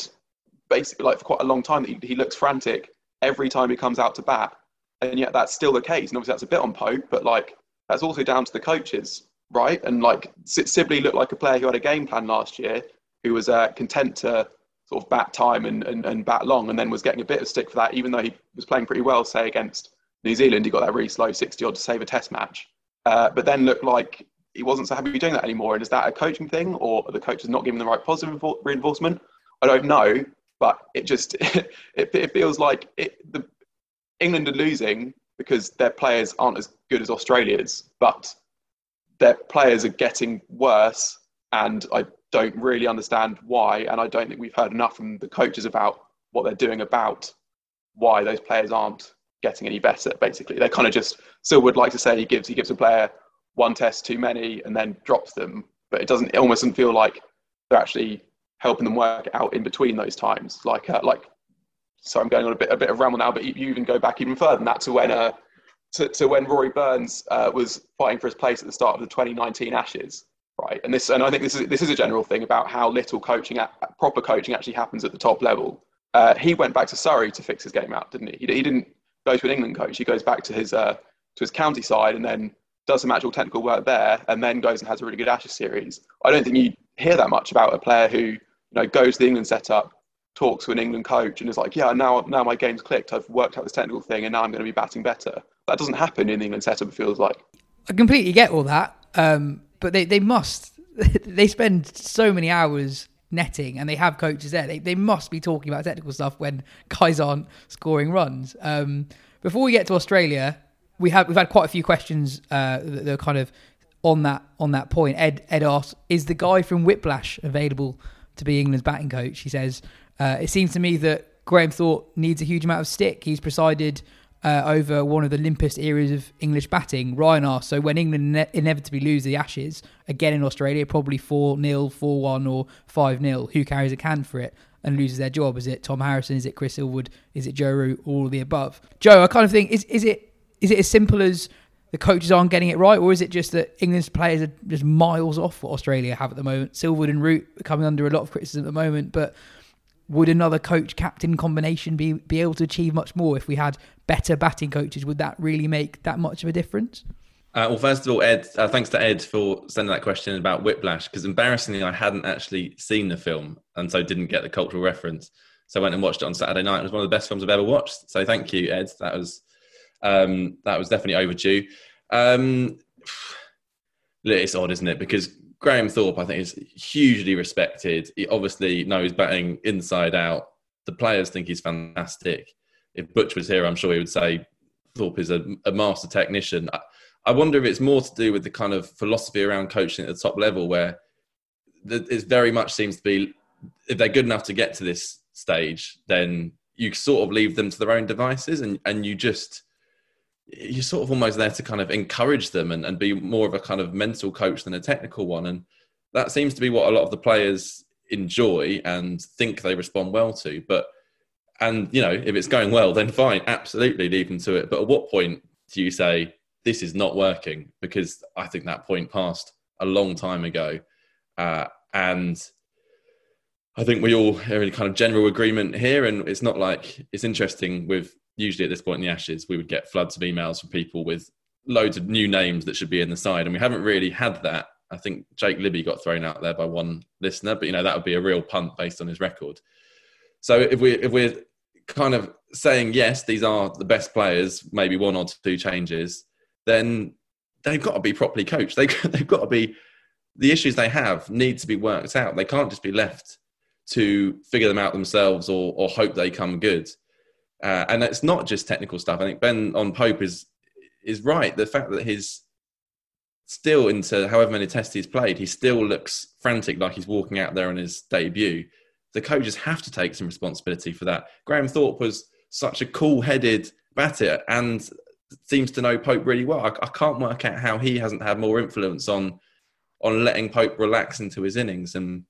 basically like for quite a long time that he, he looks frantic every time he comes out to bat and yet that's still the case. And obviously that's a bit on Pope, but like that's also down to the coaches, right? And like Sibley looked like a player who had a game plan last year, who was uh, content to sort of bat time and, and, and bat long, and then was getting a bit of stick for that, even though he was playing pretty well, say against New Zealand. He got that really slow 60 odd to save a test match, uh, but then looked like he wasn't so happy doing that anymore. And is that a coaching thing, or are the coaches not giving the right positive reinforcement? I don't know, but it just it, it feels like it, the England are losing because their players aren't as good as Australia's, but their players are getting worse, and I don't really understand why. And I don't think we've heard enough from the coaches about what they're doing about why those players aren't getting any better. Basically, they're kind of just still would like to say he gives he gives a player one test too many and then drops them, but it doesn't. It almost doesn't feel like they're actually helping them work out in between those times. Like uh, like so I'm going on a bit a bit of ramble now, but you, you even go back even further than that to when uh, to, to when Rory Burns uh, was fighting for his place at the start of the 2019 Ashes, right? And this and I think this is this is a general thing about how little coaching, proper coaching, actually happens at the top level. Uh, he went back to Surrey to fix his game out, didn't he? He, he didn't go to an England coach. He goes back to his uh, to his county side and then does some actual technical work there, and then goes and has a really good Ashes series. I don't think you hear that much about a player who you know goes to the England setup, talks to an England coach and is like, yeah, now now my game's clicked. I've worked out this technical thing, and now I'm going to be batting better. That doesn't happen in the England setup. It feels like. I completely get all that, um, but they they must. they spend so many hours netting and they have coaches there. They, they must be talking about technical stuff when guys aren't scoring runs. Um, before we get to Australia, we have we've had quite a few questions uh, that, that are kind of on that on that point. Ed Ed asks, is the guy from Whiplash available to be England's batting coach? He says, uh, it seems to me that Graham Thorpe needs a huge amount of stick. He's presided uh, over one of the limpest eras of English batting. Ryan asks, so when England ne- inevitably lose the Ashes, again in Australia, probably 4 0, 4 1, or 5 0, who carries a can for it and loses their job? Is it Tom Harrison? Is it Chris Silverwood? Is it Joe Root? All the above. Joe, I kind of think, is, is, it, is it as simple as the coaches aren't getting it right, or is it just that England's players are just miles off what Australia have at the moment? Silverwood and Root are coming under a lot of criticism at the moment, but would another coach captain combination be, be able to achieve much more if we had better batting coaches? Would that really make that much of a difference? Uh, well, first of all, Ed, uh, thanks to Ed for sending that question about Whiplash, because embarrassingly, I hadn't actually seen the film and so didn't get the cultural reference. So I went and watched it on Saturday night. It was one of the best films I've ever watched. So thank you, Ed. That was um, that was definitely overdue. Um, it's odd, isn't it? Because Graham Thorpe, I think, is hugely respected. He obviously knows batting inside out. The players think he's fantastic. If Butch was here, I'm sure he would say Thorpe is a, a master technician. I, I, wonder if it's more to do with the kind of philosophy around coaching at the top level, where it very much seems to be if they're good enough to get to this stage, then you sort of leave them to their own devices, and and you just you're sort of almost there to kind of encourage them and, and be more of a kind of mental coach than a technical one. And that seems to be what a lot of the players enjoy and think they respond well to. But and you know, if it's going well, then fine, absolutely leave them to it. But at what point do you say this is not working? Because I think that point passed a long time ago, uh, and I think we all are in kind of general agreement here. And it's not like it's interesting with usually at this point in the Ashes, we would get floods of emails from people with loads of new names that should be in the side, and we haven't really had that. I think Jake Libby got thrown out there by one listener, but you know that would be a real punt based on his record. So if we if we're kind of saying yes, these are the best players, maybe one or two changes, then they've got to be properly coached. They they've got to be the issues they have need to be worked out. They can't just be left to figure them out themselves or or hope they come good. Uh, and it's not just technical stuff. I think Ben on Pope is is right. The fact that he's still into however many tests he's played, he still looks frantic, like he's walking out there on his debut. The coaches have to take some responsibility for that. Graham Thorpe was such a cool-headed batter and seems to know Pope really well. I, I can't work out how he hasn't had more influence on on letting Pope relax into his innings. And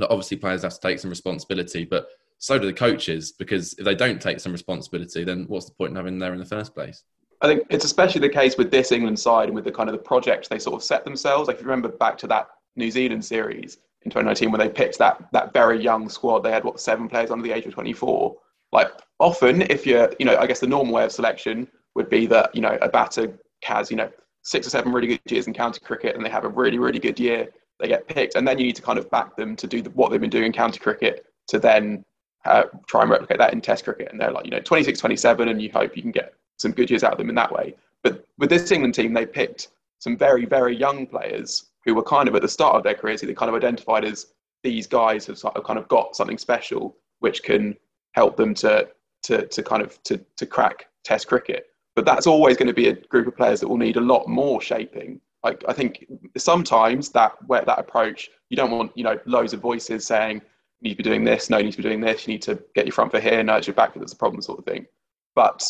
obviously, players have to take some responsibility, but so do the coaches because if they don't take some responsibility, then what's the point in having them there in the first place? I think it's especially the case with this England side and with the kind of the project they sort of set themselves. Like if you remember back to that New Zealand series in 2019 when they picked that that very young squad, they had what seven players under the age of 24. Like often, if you're, you know, I guess the normal way of selection would be that you know a batter has you know six or seven really good years in county cricket and they have a really really good year, they get picked, and then you need to kind of back them to do the, what they've been doing in county cricket to then uh, try and replicate that in Test cricket. And they're like you know 26, 27, and you hope you can get some good years out of them in that way. But with this England team, they picked some very, very young players who were kind of at the start of their careers, who they kind of identified as these guys have kind of got something special which can help them to to to kind of to to crack Test cricket. But that's always going to be a group of players that will need a lot more shaping. Like I think sometimes that where that approach, you don't want you know loads of voices saying you need to be doing this, no, you need to be doing this, you need to get your front foot here, no, it's your back foot that's a problem, sort of thing. But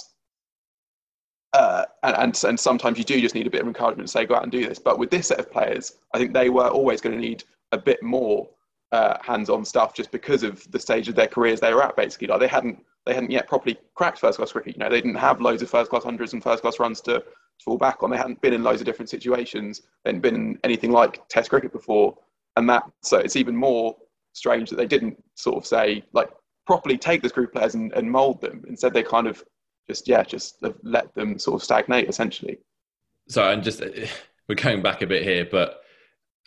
uh, and, and, and sometimes you do just need a bit of encouragement to say go out and do this. But with this set of players, I think they were always going to need a bit more uh, hands-on stuff just because of the stage of their careers they were at. Basically, like they hadn't they hadn't yet properly cracked first-class cricket. You know, they didn't have loads of first-class hundreds and first-class runs to, to fall back on. They hadn't been in loads of different situations. They hadn't been in anything like Test cricket before, and that so it's even more strange that they didn't sort of say like properly take this group players and, and mold them. Instead, they kind of just yeah, just let them sort of stagnate essentially. So and just we're going back a bit here, but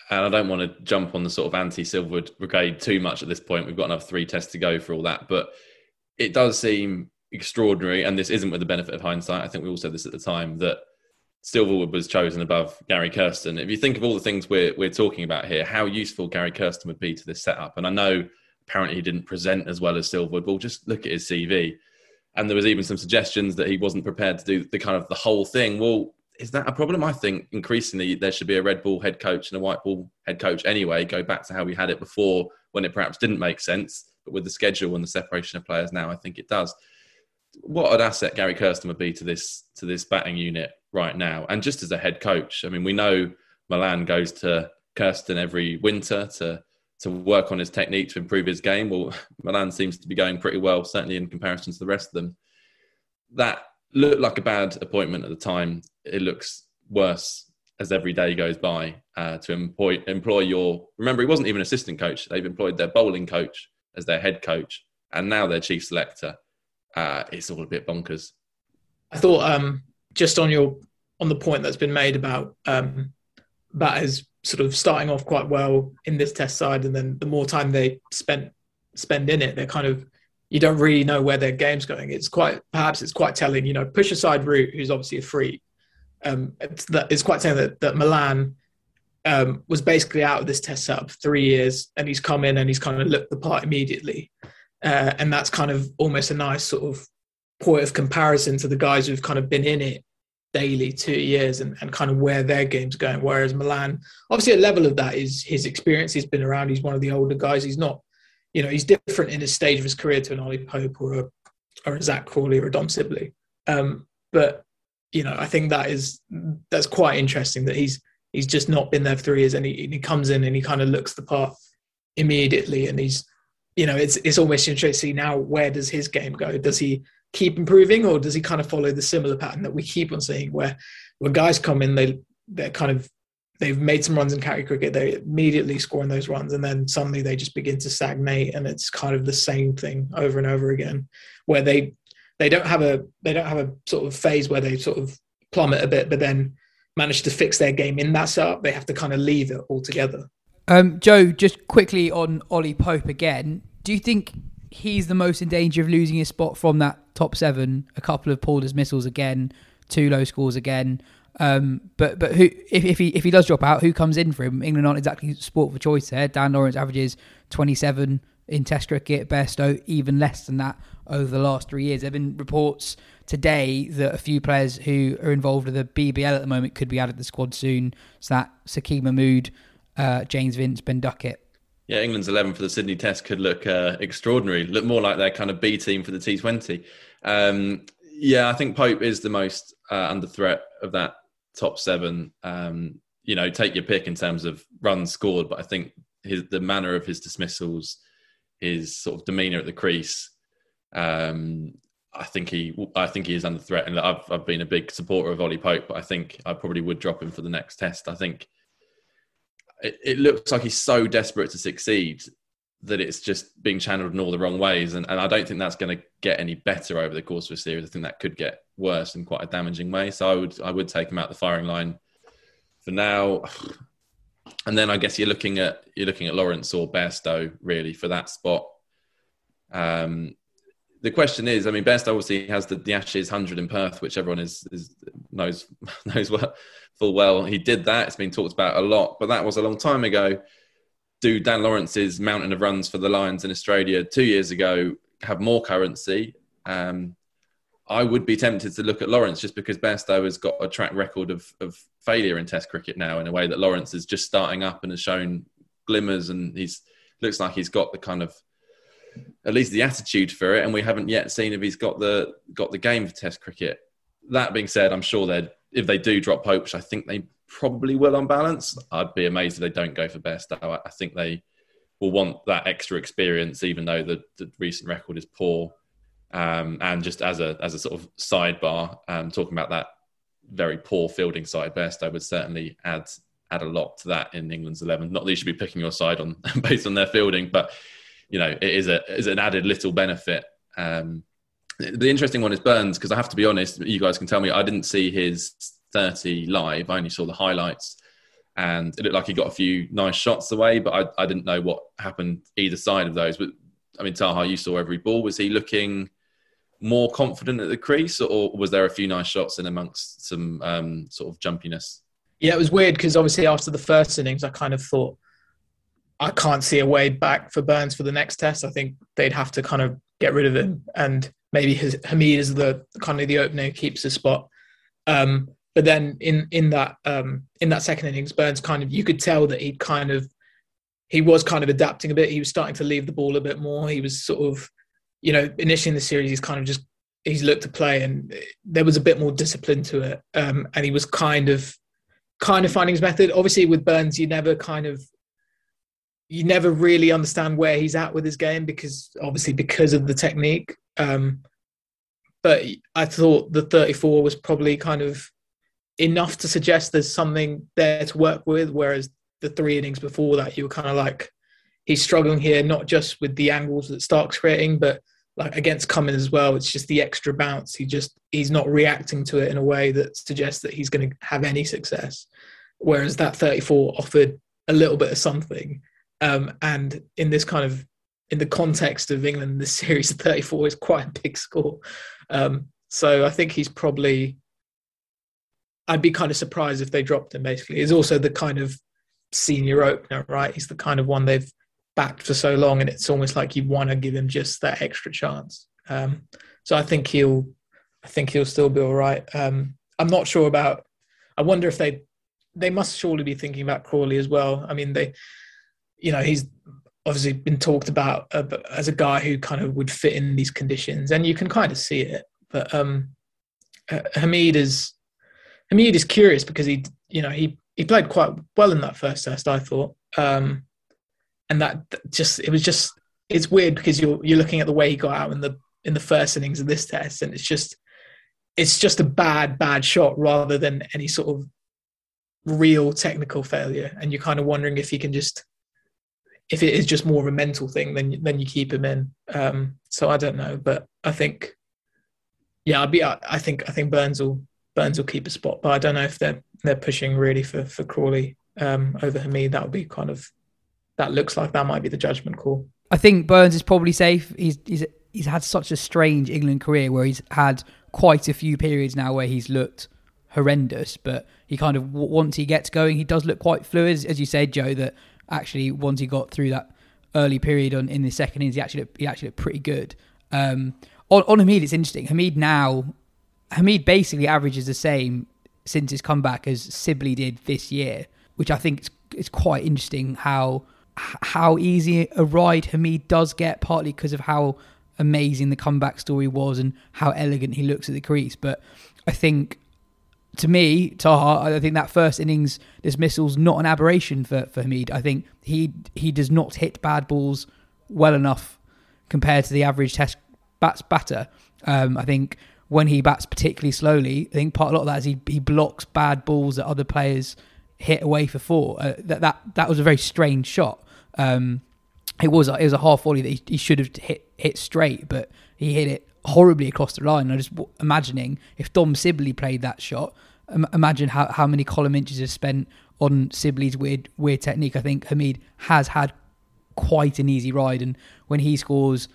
and I don't want to jump on the sort of anti-Silverwood brigade too much at this point. We've got another three tests to go for all that, but it does seem extraordinary, and this isn't with the benefit of hindsight. I think we all said this at the time that Silverwood was chosen above Gary Kirsten. If you think of all the things we're we're talking about here, how useful Gary Kirsten would be to this setup, and I know apparently he didn't present as well as Silverwood. Well, just look at his CV and there was even some suggestions that he wasn't prepared to do the kind of the whole thing. Well, is that a problem? I think increasingly there should be a red ball head coach and a white ball head coach anyway. Go back to how we had it before when it perhaps didn't make sense, but with the schedule and the separation of players now, I think it does. What an asset Gary Kirsten would be to this to this batting unit right now, and just as a head coach. I mean, we know Malan goes to Kirsten every winter to to work on his technique to improve his game. Well, Malan seems to be going pretty well, certainly in comparison to the rest of them. That looked like a bad appointment at the time. It looks worse as every day goes by uh, to employ, employ your. Remember, he wasn't even assistant coach. They've employed their bowling coach as their head coach, and now their chief selector. Uh, it's all a bit bonkers. I thought um, just on your on the point that's been made about um, batters sort of starting off quite well in this test side, and then the more time they spent spend in it, they're kind of you don't really know where their game's going. It's quite perhaps it's quite telling. You know, push aside Root, who's obviously a freak. Um, it's, that, it's quite telling that that Malan um, was basically out of this test setup for three years, and he's come in and he's kind of looked the part immediately, uh, and that's kind of almost a nice sort of point of comparison to the guys who've kind of been in it daily two years and, and kind of where their game's going. Whereas Malan, obviously, a level of that is his experience. He's been around. He's one of the older guys. He's not, you know, he's different in his stage of his career to an Ollie Pope or a or a Zak Crawley or a Dom Sibley. Um, but you know, I think that is that's quite interesting that he's he's just not been there for three years and he, he comes in and he kind of looks the part immediately and he's you know it's it's almost interesting to see now where does his game go does he keep improving, or does he kind of follow the similar pattern that we keep on seeing, where when guys come in, they they're kind of they've made some runs in county cricket, they're immediately scoring those runs, and then suddenly they just begin to stagnate, and it's kind of the same thing over and over again, where they they don't have a they don't have a sort of phase where they sort of plummet a bit, but then manage to fix their game in that setup. They have to kind of leave it altogether. Um, Joe, just quickly on Ollie Pope again. Do you think he's the most in danger of losing his spot from that top seven. A couple of poor dismissals again, two low scores again. Um, but but who if, if he if he does drop out, who comes in for him? England aren't exactly sport for choice there. Dan Lawrence averages 27 in Test cricket. Bairstow even less than that over the last three years. There have been reports today that a few players who are involved with the BBL at the moment could be added to the squad soon. So that Saqib Mahmood, uh, James Vince, Ben Duckett. Yeah, England's 11 for the Sydney Test could look uh, extraordinary, look more like their kind of B team for the T20. Um, yeah, I think Pope is the most uh, under threat of that top seven. Um, you know, take your pick in terms of runs scored, but I think his the manner of his dismissals, his sort of demeanour at the crease, um, I think he, I think he is under threat. And I've, I've been a big supporter of Ollie Pope, but I think I probably would drop him for the next test. I think it, it looks like he's so desperate to succeed that it's just being channeled in all the wrong ways. And, and I don't think that's going to get any better over the course of a series. I think that could get worse in quite a damaging way. So I would I would take him out the firing line for now. And then I guess you're looking at you're looking at Lawrence or Bairstow really for that spot. Um, the question is, I mean, Bairstow obviously has the, the Ashes hundred in Perth, which everyone is, is knows knows well, full well. He did that; it's been talked about a lot, but that was a long time ago. Do Dan Lawrence's mountain of runs for the Lions in Australia two years ago have more currency? Um, I would be tempted to look at Lawrence just because Bairstow has got a track record of, of failure in Test cricket now in a way that Lawrence is just starting up and has shown glimmers and he's looks like he's got the kind of at least the attitude for it, and we haven't yet seen if he's got the got the game for Test cricket. That being said, I'm sure that if they do drop Pope, which I think they probably will on balance, I'd be amazed if they don't go for Bairstow. I think they will want that extra experience, even though the, the recent record is poor. Um, and just as a as a sort of sidebar, um, talking about that very poor fielding side, Bairstow would certainly add add a lot to that in England's eleven. Not that you should be picking your side on based on their fielding, but you know, it is a is an added little benefit. Um, the interesting one is Burns because I have to be honest. You guys can tell me I didn't see his 30 live. I only saw the highlights, and it looked like he got a few nice shots away, but I, I didn't know what happened either side of those. But I mean, Taha, you saw every ball. Was he looking more confident at the crease, or was there a few nice shots in amongst some um, sort of jumpiness? Yeah, it was weird because obviously after the first innings, I kind of thought I can't see a way back for Burns for the next test. I think they'd have to kind of get rid of him, and maybe his, Hameed is the kind of the opener keeps the spot. Um, but then in in that um, in that second innings, Burns kind of you could tell that he kind of he was kind of adapting a bit. He was starting to leave the ball a bit more. He was sort of, you know, initially in the series, he's kind of just he's looked to play, and there was a bit more discipline to it. Um, and he was kind of kind of finding his method. Obviously, with Burns, you never kind of you never really understand where he's at with his game because obviously because of the technique. Um, but I thought the 34 was probably kind of enough to suggest there's something there to work with. Whereas the three innings before that, you were kind of like, he's struggling here, not just with the angles that Stark's creating, but like against Cummins as well. It's just the extra bounce. He just he's not reacting to it in a way that suggests that he's going to have any success. Whereas that 34 offered a little bit of something. Um, and in this kind of in the context of England, this series of 34 is quite a big score. Um, so I think he's probably. I'd be kind of surprised if they dropped him. Basically, he's also the kind of senior opener, right? He's the kind of one they've backed for so long, and it's almost like you want to give him just that extra chance. Um, so I think he'll, I think he'll still be all right. Um, I'm not sure about. I wonder if they, they must surely be thinking about Crawley as well. I mean, they you know, he's obviously been talked about uh, as a guy who kind of would fit in these conditions, and you can kind of see it. But um, Hameed is Hameed is curious because he, you know, he he played quite well in that first test, I thought, um, and that just it was just it's weird because you're you're looking at the way he got out in the in the first innings of this test, and it's just it's just a bad bad shot rather than any sort of real technical failure, and you're kind of wondering if he can just if it is just more of a mental thing, then then you keep him in. Um, so I don't know, but I think, yeah, I'd be. I think I think Burns will Burns will keep a spot, but I don't know if they're they're pushing really for for Crawley um, over Hameed. That would be kind of that looks like that might be the judgment call. I think Burns is probably safe. He's he's he's had such a strange England career where he's had quite a few periods now where he's looked horrendous, but he kind of once he gets going, he does look quite fluid, as you said, Joe. That actually once he got through that early period on in the second innings, he actually looked, he actually looked pretty good. Um, on, on Hameed, it's interesting. Hameed now, Hameed basically averages the same since his comeback as Sibley did this year, which I think is, is quite interesting. How how easy a ride Hameed does get, partly because of how amazing the comeback story was and how elegant he looks at the crease. But I think to me, Taha, I think that first innings dismissal's not an aberration for, for Hameed. I think he he does not hit bad balls well enough compared to the average test bats batter. Um, I think when he bats particularly slowly, I think part a lot of that is he, he blocks bad balls that other players hit away for four. Uh, that that that was a very strange shot. Um, it was it was a half volley that he, he should have hit hit straight, but he hit it horribly across the line. I'm just imagining if Dom Sibley played that shot, imagine how, how many column inches are spent on Sibley's weird weird technique. I think Hameed has had quite an easy ride, and when he scores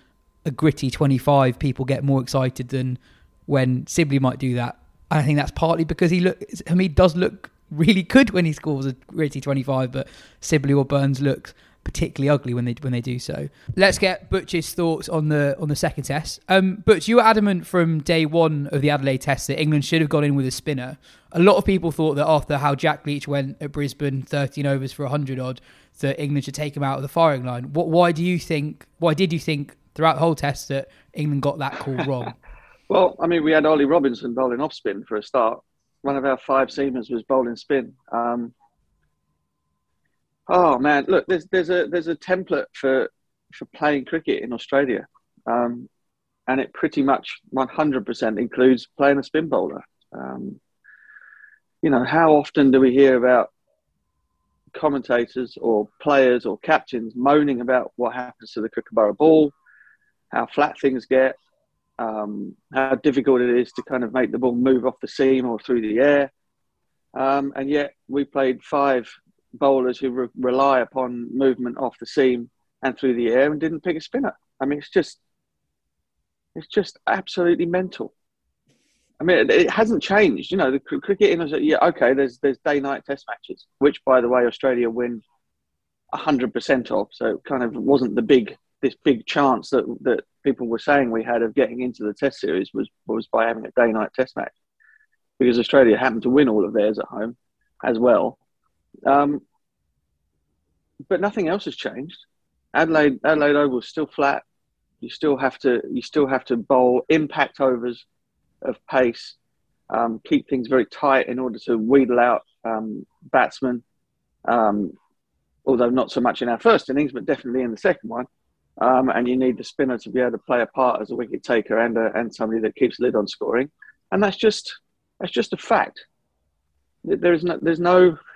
a gritty 25, people get more excited than when Sibley might do that. And I think that's partly because he look Hameed does look really good when he scores a gritty 25, but Sibley or Burns looks particularly ugly when they when they do so. Let's get Butch's thoughts on the on the second test. Um, Butch, you were adamant from day one of the Adelaide test that England should have gone in with a spinner. A lot of people thought that after how Jack Leach went at Brisbane, 13 overs for 100 odd, that England should take him out of the firing line. What? Why do you think? Why did you think throughout the whole test that England got that call wrong? well, I mean, we had Ollie Robinson bowling off spin for a start. One of our five seamers was bowling spin. Um, Oh man, look, there's there's a there's a template for for playing cricket in Australia, um, and it pretty much 100% includes playing a spin bowler. Um, you know, how often do we hear about commentators or players or captains moaning about what happens to the Kookaburra ball, how flat things get, um, how difficult it is to kind of make the ball move off the seam or through the air. Um, and yet we played five bowlers who re- rely upon movement off the seam and through the air and didn't pick a spinner. I mean, it's just, it's just absolutely mental. I mean, it, hasn't changed. You know, the cricket in yeah, okay. There's there's day night test matches, which by the way Australia win hundred percent of. So it kind of wasn't the big this big chance that that people were saying we had of getting into the test series was was by having a day night test match because Australia happened to win all of theirs at home as well. Um, but nothing else has changed. Adelaide Adelaide Oval is still flat. You still have to you still have to bowl impact overs of pace, um, keep things very tight in order to wheedle out um, batsmen. Um, although not so much in our first innings, but definitely in the second one. Um, and you need the spinner to be able to play a part as a wicket taker and a, and somebody that keeps lid on scoring. And that's just that's just a fact. There is no there's no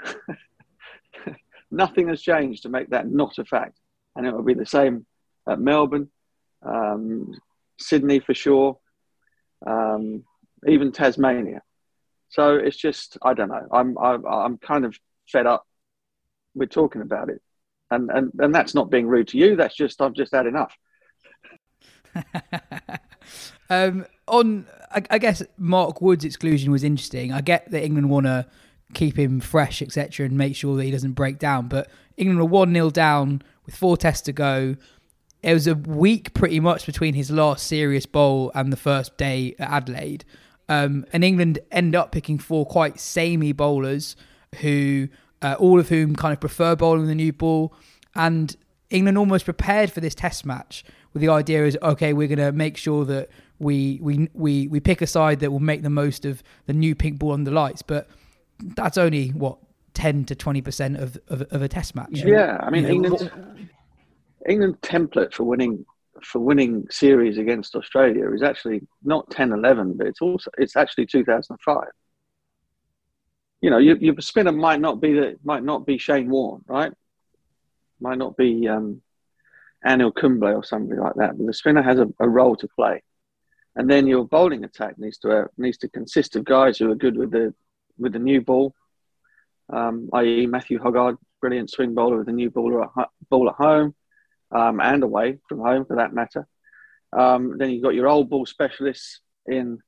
Nothing has changed to make that not a fact. And it will be the same at Melbourne, um, Sydney for sure, um, even Tasmania. So it's just, I don't know. I'm, I'm, I'm kind of fed up with talking about it. And, and, and that's not being rude to you. That's just, I've just had enough. um, on, I, I, guess Mark Wood's exclusion was interesting. I get that England want to keep him fresh, etc., and make sure that he doesn't break down. But England were 1 0 down with four tests to go. It was a week pretty much between his last serious bowl and the first day at Adelaide. Um, and England end up picking four quite samey bowlers who, uh, all of whom kind of prefer bowling the new ball. And England almost prepared for this test match with the idea is okay, we're going to make sure that we, we we we pick a side that will make the most of the new pink ball on the lights. But that's only what ten to twenty percent of, of, of a test match. Yeah, I mean you England England template for winning for winning series against Australia is actually not 10-11, but it's also it's actually two thousand five. You know, your, your spinner might not be that might not be Shane Warne, right? Might not be um, Anil Kumble or somebody like that, but the spinner has a, a role to play and then your bowling attack needs to uh, needs to consist of guys who are good with the with the new ball, um, i.e. Matthew Hoggard, brilliant swing bowler with a new ball at, ball at home um, and away from home for that matter. Um, then you've got your old ball specialists in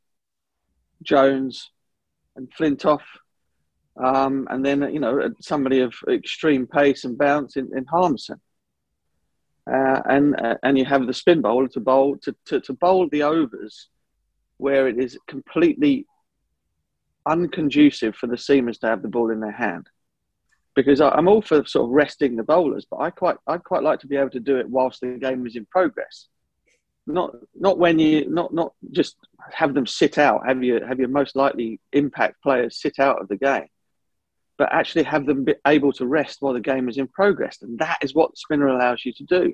Jones and Flintoff. Um, and then, you know, somebody of extreme pace and bounce in, in Harmison. uh, and uh, and you have the spin bowler to bowl to, to, to bowl the overs where it is completely unconducive for the seamers to have the ball in their hand. Because I, I'm all for sort of resting the bowlers, but I quite I'd quite like to be able to do it whilst the game is in progress. Not not when you not not just have them sit out, have you have your most likely impact players sit out of the game, but actually have them be able to rest while the game is in progress. And that is what spinner allows you to do.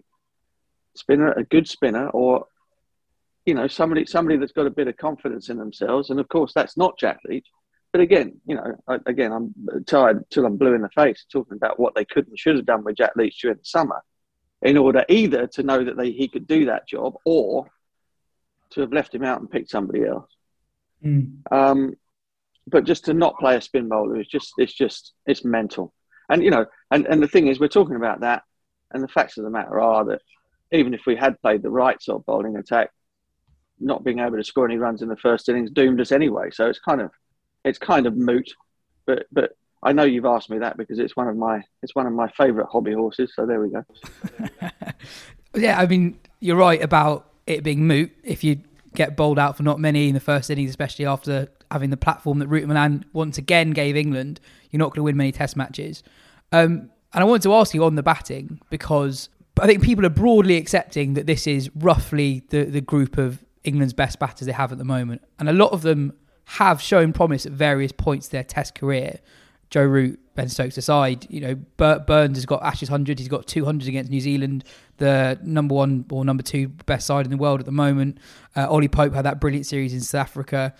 Spinner, a good spinner, or you know somebody somebody that's got a bit of confidence in themselves, and of course that's not Jack Leach. But again, you know, I, again, I'm tired till I'm blue in the face talking about what they could and should have done with Jack Leach during the summer, in order either to know that they, he could do that job or to have left him out and picked somebody else. Mm. Um, but just to not play a spin bowler is just it's just it's mental. And you know, and, and the thing is, we're talking about that, and the facts of the matter are that even if we had played the right sort of bowling attack, not being able to score any runs in the first innings doomed us anyway. So it's kind of it's kind of moot. But but I know you've asked me that because it's one of my it's one of my favourite hobby horses. So there we go. yeah, I mean, you're right about it being moot if you get bowled out for not many in the first innings, especially after having the platform that Root Malan once again gave England. You're not going to win many Test matches. Um, and I wanted to ask you on the batting because I think people are broadly accepting that this is roughly the, the group of England's best batters they have at the moment. And a lot of them have shown promise at various points of their Test career. Joe Root, Ben Stokes aside, you know, Bert Burns has got Ashes 100. He's got 200 against New Zealand, the number one or number two best side in the world at the moment. Uh, Ollie Pope had that brilliant series in South Africa.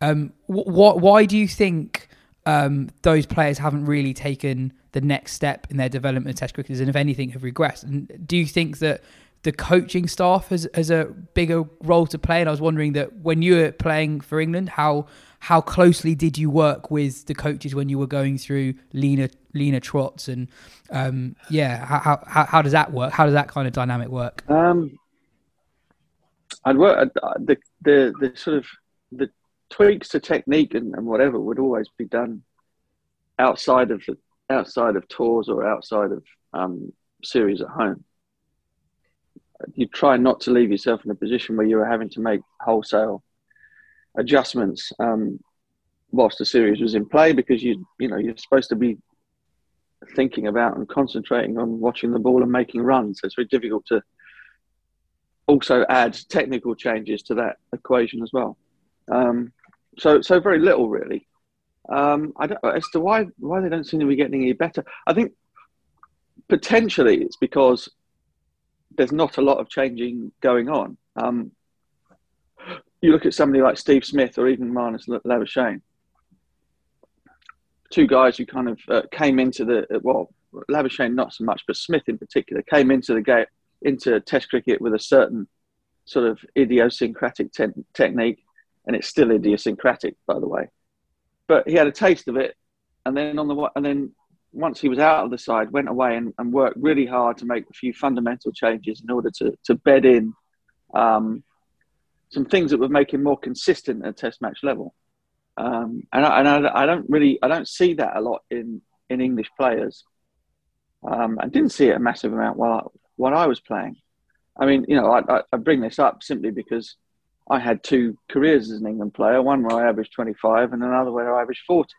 Um, wh- wh- why do you think um, those players haven't really taken the next step in their development of Test cricketers, and if anything, have regressed? And do you think that the coaching staff has, has a bigger role to play? And I was wondering that when you were playing for England, how how closely did you work with the coaches when you were going through Lena Lena trots and um, yeah, how, how how does that work? How does that kind of dynamic work? Um, I'd work the the the sort of the tweaks to technique and, and whatever would always be done outside of outside of tours or outside of um, series at home. You try not to leave yourself in a position where you're having to make wholesale adjustments um, whilst the series was in play because you you know you're supposed to be thinking about and concentrating on watching the ball and making runs. So it's very difficult to also add technical changes to that equation as well. Um, so so very little really. Um, I don't, as to why why they don't seem to be getting any better. I think potentially it's because there's not a lot of changing going on. Um, you look at somebody like Steve Smith or even Marnus Labuschagne, two guys who kind of uh, came into the well, Labuschagne not so much, but Smith in particular came into the game into Test cricket with a certain sort of idiosyncratic te- technique, and it's still idiosyncratic, by the way. But he had a taste of it, and then on the and then once he was out of the side, went away and, and worked really hard to make a few fundamental changes in order to to bed in um, some things that would make him more consistent at Test match level. Um, and I, and I, I, don't really, I don't see that a lot in, in English players. Um, I didn't see it a massive amount while while I was playing. I mean, you know, I, I, bring this up simply because I had two careers as an England player. One where I averaged 25, and another where I averaged 40.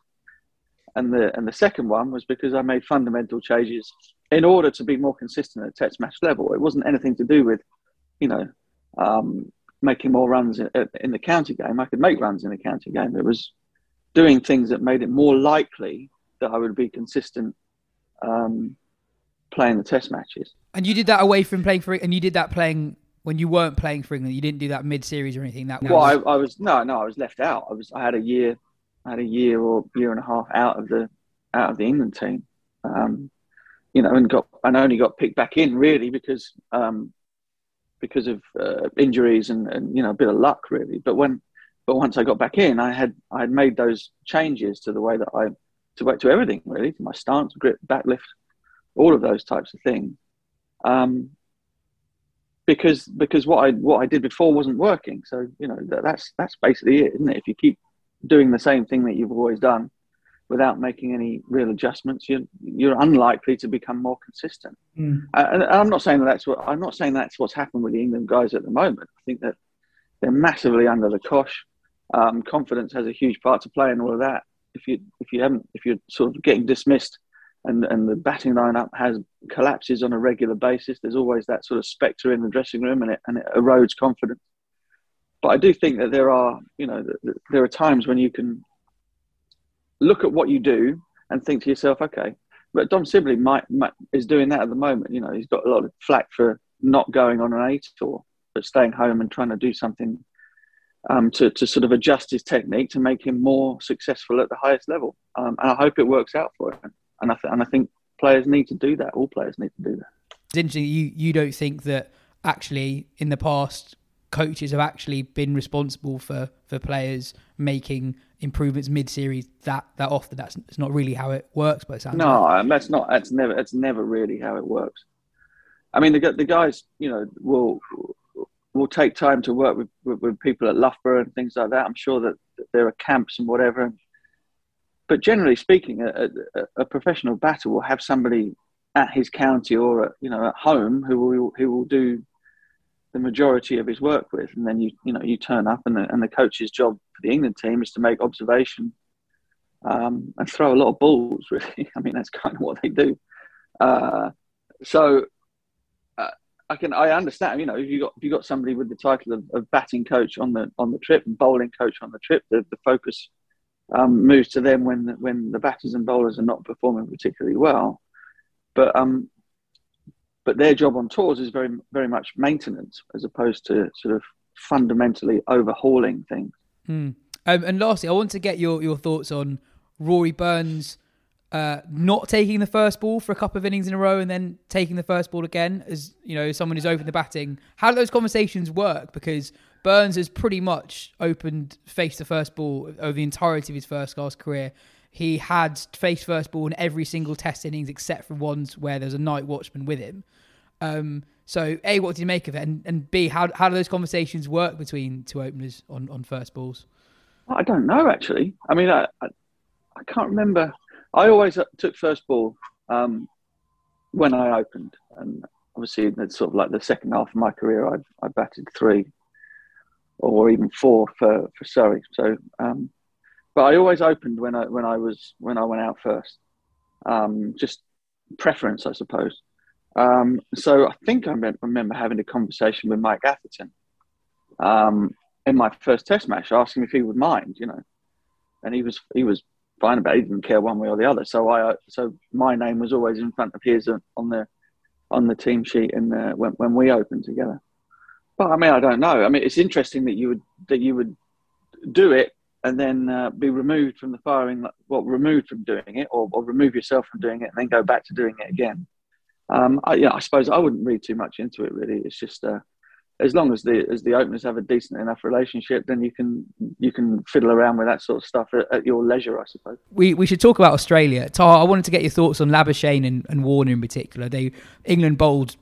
And the and the second one was because I made fundamental changes in order to be more consistent at a Test match level. It wasn't anything to do with, you know, um, making more runs in, in the county game. I could make runs in the county game. It was doing things that made it more likely that I would be consistent um, playing the test matches. And you did that away from playing for, and you did that playing when you weren't playing for England. You didn't do that mid-series or anything. That well, was... I, I, was no, no, I was left out. I was, I had a year, had a year or year and a half out of the out of the England team. Um, you know, and got and only got picked back in really because um, because of uh, injuries and, and you know a bit of luck really. But when but once I got back in, I had I had made those changes to the way that I to to everything really, to my stance, grip, back lift, all of those types of things. Um, because because what I what I did before wasn't working. So you know that, that's that's basically it, isn't it? If you keep doing the same thing that you've always done, without making any real adjustments, you're you're unlikely to become more consistent. Mm. And I'm not saying that that's what I'm not saying that's what's happened with the England guys at the moment. I think that they're massively under the cosh. Um, confidence has a huge part to play in all of that. If you if you haven't if you're sort of getting dismissed and and the batting lineup has collapses on a regular basis, there's always that sort of spectre in the dressing room, and it and it erodes confidence. But I do think that there are you know there are times when you can look at what you do and think to yourself, okay. But Dom Sibley might, might is doing that at the moment. You know, he's got a lot of flack for not going on an A tour, but staying home and trying to do something um, to, to sort of adjust his technique to make him more successful at the highest level. Um, and I hope it works out for him. And I, th- and I think players need to do that. All players need to do that. It's interesting. You you don't think that actually in the past coaches have actually been responsible for for players making improvements mid series that that often. That's it's not really how it works. But it sounds no, like. that's not. That's never. That's never really how it works. I mean, the the guys, you know, will will take time to work with, with, with, people at Loughborough and things like that. I'm sure that, that there are camps and whatever. But generally speaking, a, a, a, professional batter will have somebody at his county or at, you know at home who will who will do the majority of his work with, and then you you know you turn up and the, and the coach's job for the England team is to make observation um, and throw a lot of balls. Really, I mean that's kind of what they do. Uh, so uh, I can I understand. You know, if you got if you got somebody with the title of, of, batting coach on the on the trip and bowling coach on the trip, the, the focus um, moves to them when when the batters and bowlers are not performing particularly well. But um, but their job on tours is very very much maintenance as opposed to sort of fundamentally overhauling things. Mm. Um, and lastly, I want to get your your thoughts on Rory Burns uh, not taking the first ball for a couple of innings in a row and then taking the first ball again as you know someone who's opened the batting. How do those conversations work? Because Burns has pretty much opened face the first ball over the entirety of his first class career. He had faced first ball in every single test innings except for ones where there's a night watchman with him. Um, so A, what did you make of it? And, and B, how, how do those conversations work between two openers on, on first balls? I don't know actually. I mean, I, I, I can't remember I always uh, took first ball um, when I opened, and obviously that's sort of like the second half of my career. I, I batted three or even four for, for Surrey. So, um, but I always opened when I when I was when I went out first. Um, just preference, I suppose. Um, so I think I remember having a conversation with Mike Atherton um, in my first Test match, asking if he would mind, you know, and he was he was fine about it. He didn't care one way or the other. So I, so my name was always in front of his on the on the team sheet and uh, when when we opened together. But I mean, I don't know. I mean, it's interesting that you would that you would do it and then uh, be removed from the firing, well, removed from doing it, or, or, remove yourself from doing it, and then go back to doing it again. Um, I, I suppose I wouldn't read too much into it. Really, it's just uh, as long as the as the openers have a decent enough relationship, then you can you can fiddle around with that sort of stuff at, at your leisure, I suppose. We we should talk about Australia. Taha, I wanted to get your thoughts on Labuschagne and, and Warner in particular. They England bowled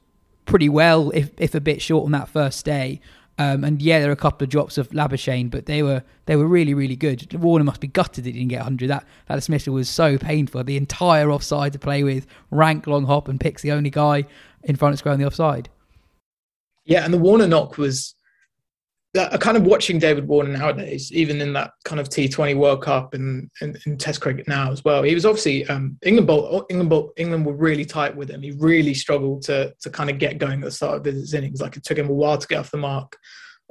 pretty well, if if a bit short on that first day. Um, and yeah, there are a couple of drops of Labuschagne, but they were they were really really good. Warner must be gutted that he didn't get 100. That that dismissal was so painful. The entire offside to play with, rank long hop, and picks the only guy in front of square on the offside. Yeah, and the Warner knock was kind of watching David Warner nowadays, even in that kind of T20 World Cup and, in Test cricket now as well. He was obviously um, England. Bowl, England, bowl, England were really tight with him. He really struggled to to kind of get going at the start of his innings. Like it took him a while to get off the mark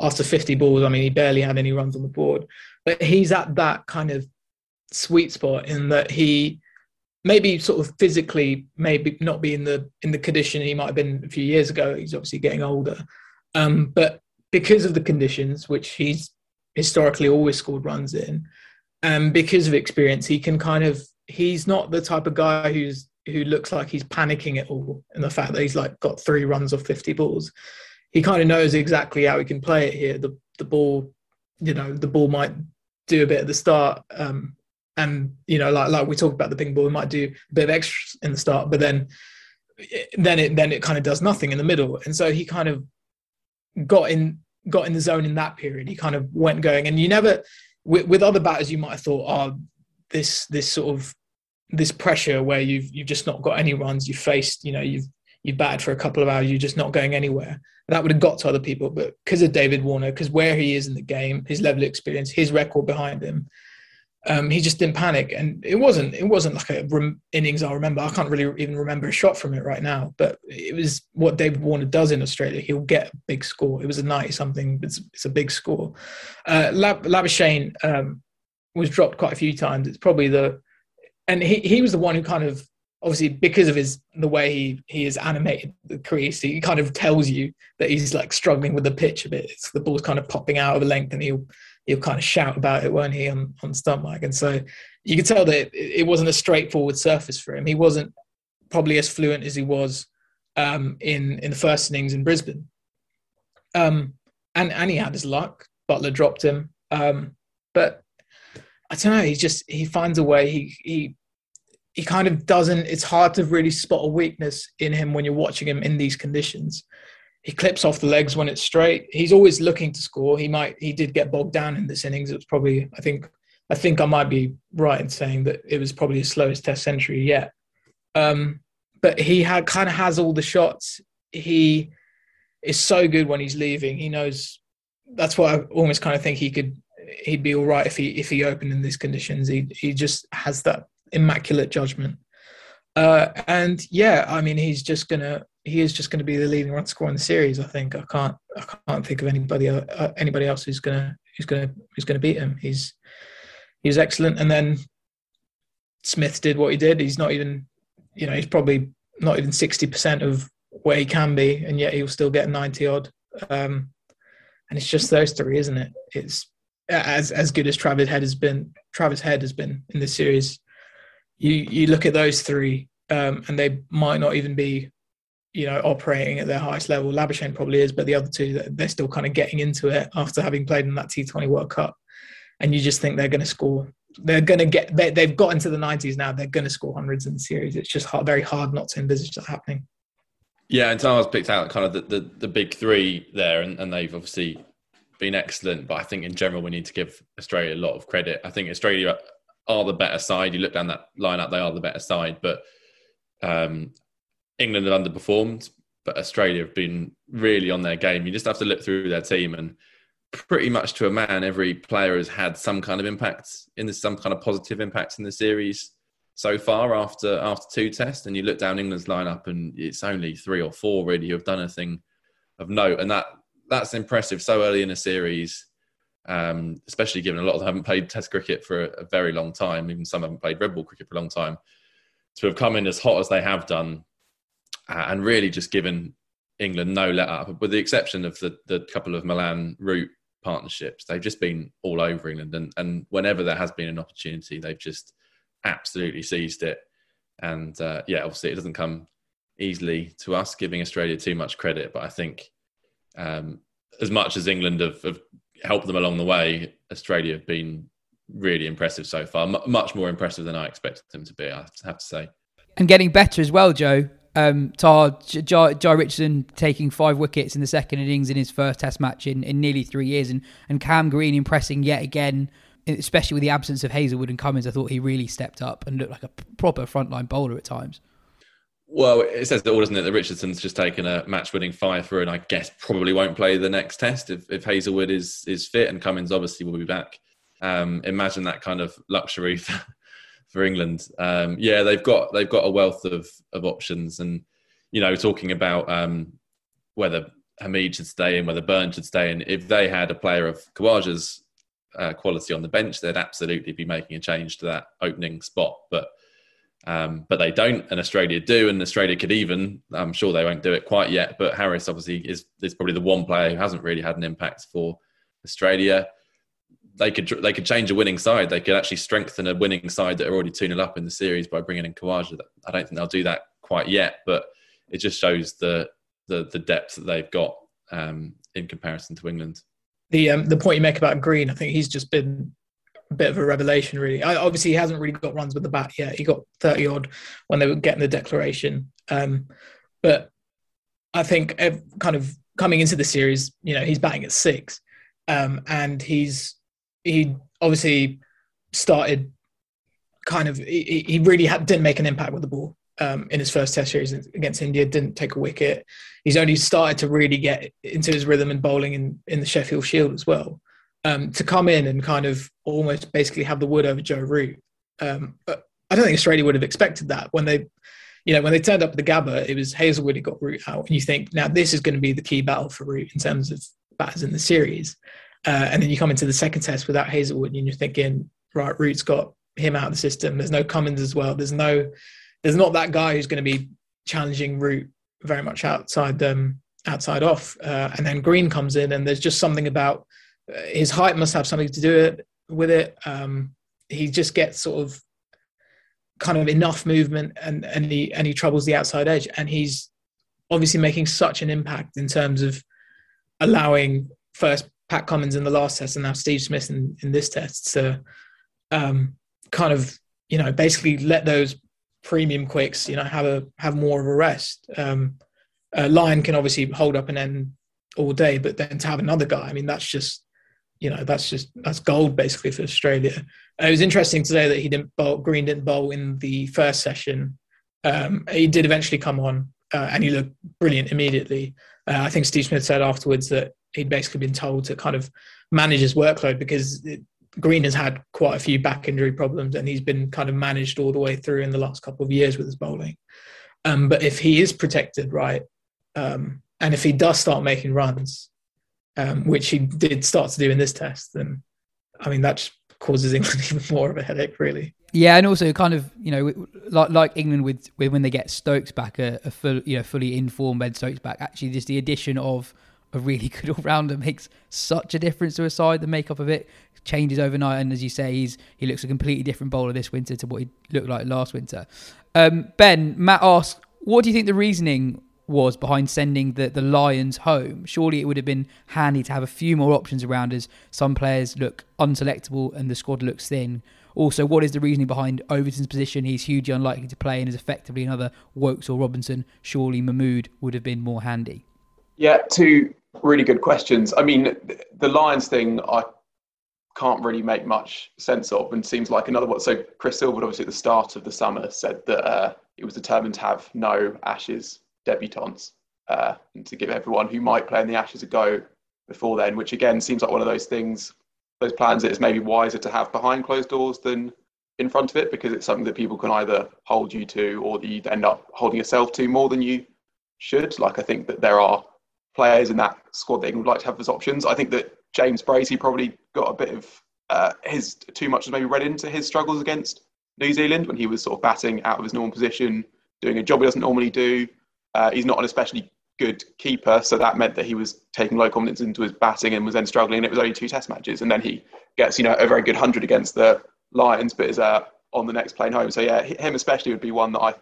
after 50 balls. I mean, he barely had any runs on the board, but he's at that kind of sweet spot in that he maybe sort of physically maybe not be in the in the condition he might have been a few years ago. He's obviously getting older, um, but because of the conditions, which he's historically always scored runs in, and because of experience, he can kind of he's not the type of guy who's who looks like he's panicking at all, and the fact that he's like got three runs off fifty balls. He kind of knows exactly how he can play it here. The the ball, you know, the ball might do a bit at the start, um, and you know, like like we talked about the pink ball, we might do a bit of extra in the start, but then then it then it kind of does nothing in the middle. And so he kind of got in got in the zone in that period. He kind of went going, and you never with, with other batters you might have thought, oh, this this sort of this pressure where you've you've just not got any runs. You faced, you know, you've you've batted for a couple of hours. You're just not going anywhere. That would have got to other people, but because of David Warner, because where he is in the game, his level of experience, his record behind him, um, he just didn't panic. And it wasn't it wasn't like a rem- innings I remember. I can't really even remember a shot from it right now. But it was what David Warner does in Australia. He'll get a big score. It was a ninety something. It's, it's a big score. Uh, Lab- um, was dropped quite a few times. It's probably the and he, he was the one who kind of obviously because of his the way he he is animated the crease he kind of tells you that he's like struggling with the pitch a bit it's the ball's kind of popping out of length and he'll he'll kind of shout about it weren't he on on mic and so you could tell that it, it, wasn't a straightforward surface for him. He wasn't probably as fluent as he was um, in in the first innings in Brisbane. Um, and and he had his luck. Buttler dropped him. Um, but I don't know he just he finds a way. He he he kind of doesn't it's hard to really spot a weakness in him when you're watching him in these conditions he clips off the legs when it's straight. He's always looking to score. He might he did get bogged down in this innings. It was probably i think i think i might be right in saying that it was probably his slowest test century yet. Um, but he had kind of has all the shots. He is so good when he's leaving. He knows that's why i almost kind of think he could he'd be all right if he if he opened in these conditions. He he just has that immaculate judgment. Uh, and yeah, I mean, he's just gonna he is just gonna be the leading run scorer in the series. I think I can't I can't think of anybody uh, anybody else who's gonna who's gonna who's gonna beat him. He's he's excellent. And then Smith did what he did. He's not even you know he's probably not even sixty percent of where he can be, and yet he'll still get ninety odd. Um, and it's just those three, isn't it? It's as as good as Travis Head has been. Travis Head has been in this series you you look at those three, um, and they might not even be, you know, operating at their highest level. Labuschagne probably is, but the other two, they're still kind of getting into it after having played in that T20 World Cup, and you just think they're going to score. They're going to get. They, they've got into the 90s now. They're going to score hundreds in the series. It's just hard, very hard not to envisage that happening. Yeah, and Taha's picked out kind of the, the, the big three there, and, and they've obviously been excellent. But I think in general, we need to give Australia a lot of credit. I think Australia are the better side. You look down that lineup; they are the better side. But um, England have underperformed, but Australia have been really on their game. You just have to look through their team, and pretty much to a man, every player has had some kind of impact in this, some kind of positive impact in the series so far after after two tests. And you look down England's lineup, and it's only three or four really who have done anything of note, and that that's impressive so early in a series um, especially given a lot of them haven't played Test cricket for a, a, very long time. Even some haven't played red ball cricket for a long time. To have come in as hot as they have done, and really just given England no let up, with the exception of the the couple of Malan Root partnerships, they've just been all over England. And, and whenever there has been an opportunity, they've just absolutely seized it. And uh, yeah, obviously it doesn't come easily to us giving Australia too much credit, but I think um, as much as England have, have helped them along the way, Australia have been really impressive so far. M- much more impressive than I expected them to be, I have to say. And getting better as well, Jo. Um, Taha, Jhye Richardson taking five wickets in the second innings in his first Test match in, in nearly three years, and, and Cam Green impressing yet again, especially with the absence of Hazlewood and Cummins. I thought he really stepped up and looked like a proper frontline bowler at times. Well, it says it all, doesn't it? That Richardson's just taken a match-winning five through, and I guess probably won't play the next test if, if Hazlewood is is fit, and Cummins obviously will be back. Um, imagine that kind of luxury for, for England. Um, yeah, they've got they've got a wealth of of options, and you know, talking about um, whether Hameed should stay in, whether Burn should stay in. If they had a player of Khawaja's uh, quality on the bench, they'd absolutely be making a change to that opening spot, but um, but they don't, and Australia do, and Australia could even. I'm sure they won't do it quite yet, but Harris obviously is is probably the one player who hasn't really had an impact for Australia. They could they could change a winning side. They could actually strengthen a winning side that are already two 0 up in the series by bringing in Khawaja. I don't think they'll do that quite yet, but it just shows the the, the depth that they've got um, in comparison to England. The um, the point you make about Green, I think he's just been a bit of a revelation, really. I, obviously, he hasn't really got runs with the bat yet. He got 30 odd when they were getting the declaration. Um, but I think kind of coming into the series, you know, he's batting at six. Um, and he's, he obviously started kind of he, he really had, didn't make an impact with the ball um, in his first Test series against India. Didn't take a wicket. He's only started to really get into his rhythm and bowling in in the Sheffield Shield as well. Um, to come in and kind of almost basically have the wood over Joe Root. Um, I don't think Australia would have expected that when they, you know, when they turned up the Gabba, it was Hazlewood who got Root out, and you think now this is going to be the key battle for Root in terms of batters in the series. Uh, and then you come into the second test without Hazlewood, and you're thinking, right, Root's got him out of the system. There's no Cummins as well. There's no, there's not that guy who's going to be challenging Root very much outside um, outside off. Uh, and then Green comes in, and there's just something about uh, his height must have something to do it with it. Um, he just gets sort of kind of enough movement, and and he and he troubles the outside edge, and he's obviously making such an impact in terms of allowing first Pat Cummins in the last test and now Steve Smith in, in this test to um, kind of you know basically let those premium quicks you know have a have more of a rest. Um, uh, Lyon can obviously hold up an end all day, but then to have another guy, I mean that's just you know that's just that's gold basically for Australia. It was interesting today that he didn't bowl. Green didn't bowl in the first session. Um, he did eventually come on, uh, and he looked brilliant immediately. Uh, I think Steve Smith said afterwards that he'd basically been told to kind of manage his workload because it, Green has had quite a few back injury problems and he's been kind of managed all the way through in the last couple of years with his bowling. Um, but if he is protected right, um, and if he does start making runs, um, which he did start to do in this test, then I mean that just causes England even more of a headache, really. Yeah, and also kind of you know like like England with, with when they get Stokes back, a, a full you know fully informed Ben Stokes back. Actually, just the addition of a really good all rounder makes such a difference to a side. The makeup of it changes overnight, and as you say, he's he looks a completely different bowler this winter to what he looked like last winter. Um, ben, Matt asks, what do you think the reasoning was behind sending the, the Lions home? Surely it would have been handy to have a few more options around as some players look unselectable and the squad looks thin. Also, what is the reasoning behind Overton's position? He's hugely unlikely to play and is effectively another Woakes or Robinson. Surely Mahmood would have been more handy. Yeah, two really good questions. I mean, the Lions thing, I can't really make much sense of and seems like another one. So Chris Silverwood, obviously at the start of the summer, said that uh, he was determined to have no Ashes debutants uh, and to give everyone who might play in the Ashes a go before then, which again seems like one of those things, those plans that is maybe wiser to have behind closed doors than in front of it because it's something that people can either hold you to or that you end up holding yourself to more than you should. Like I think that there are players in that squad that England would like to have as options. I think that James Bracey probably got a bit of uh, his too much was maybe read into his struggles against New Zealand when he was sort of batting out of his normal position, doing a job he doesn't normally do. Uh, he's not an especially good keeper, so that meant that he was taking low confidence into his batting and was then struggling. And it was only two Test matches, and then he gets you know a very good hundred against the Lions, but is uh, on the next plane home. So yeah, him especially would be one that I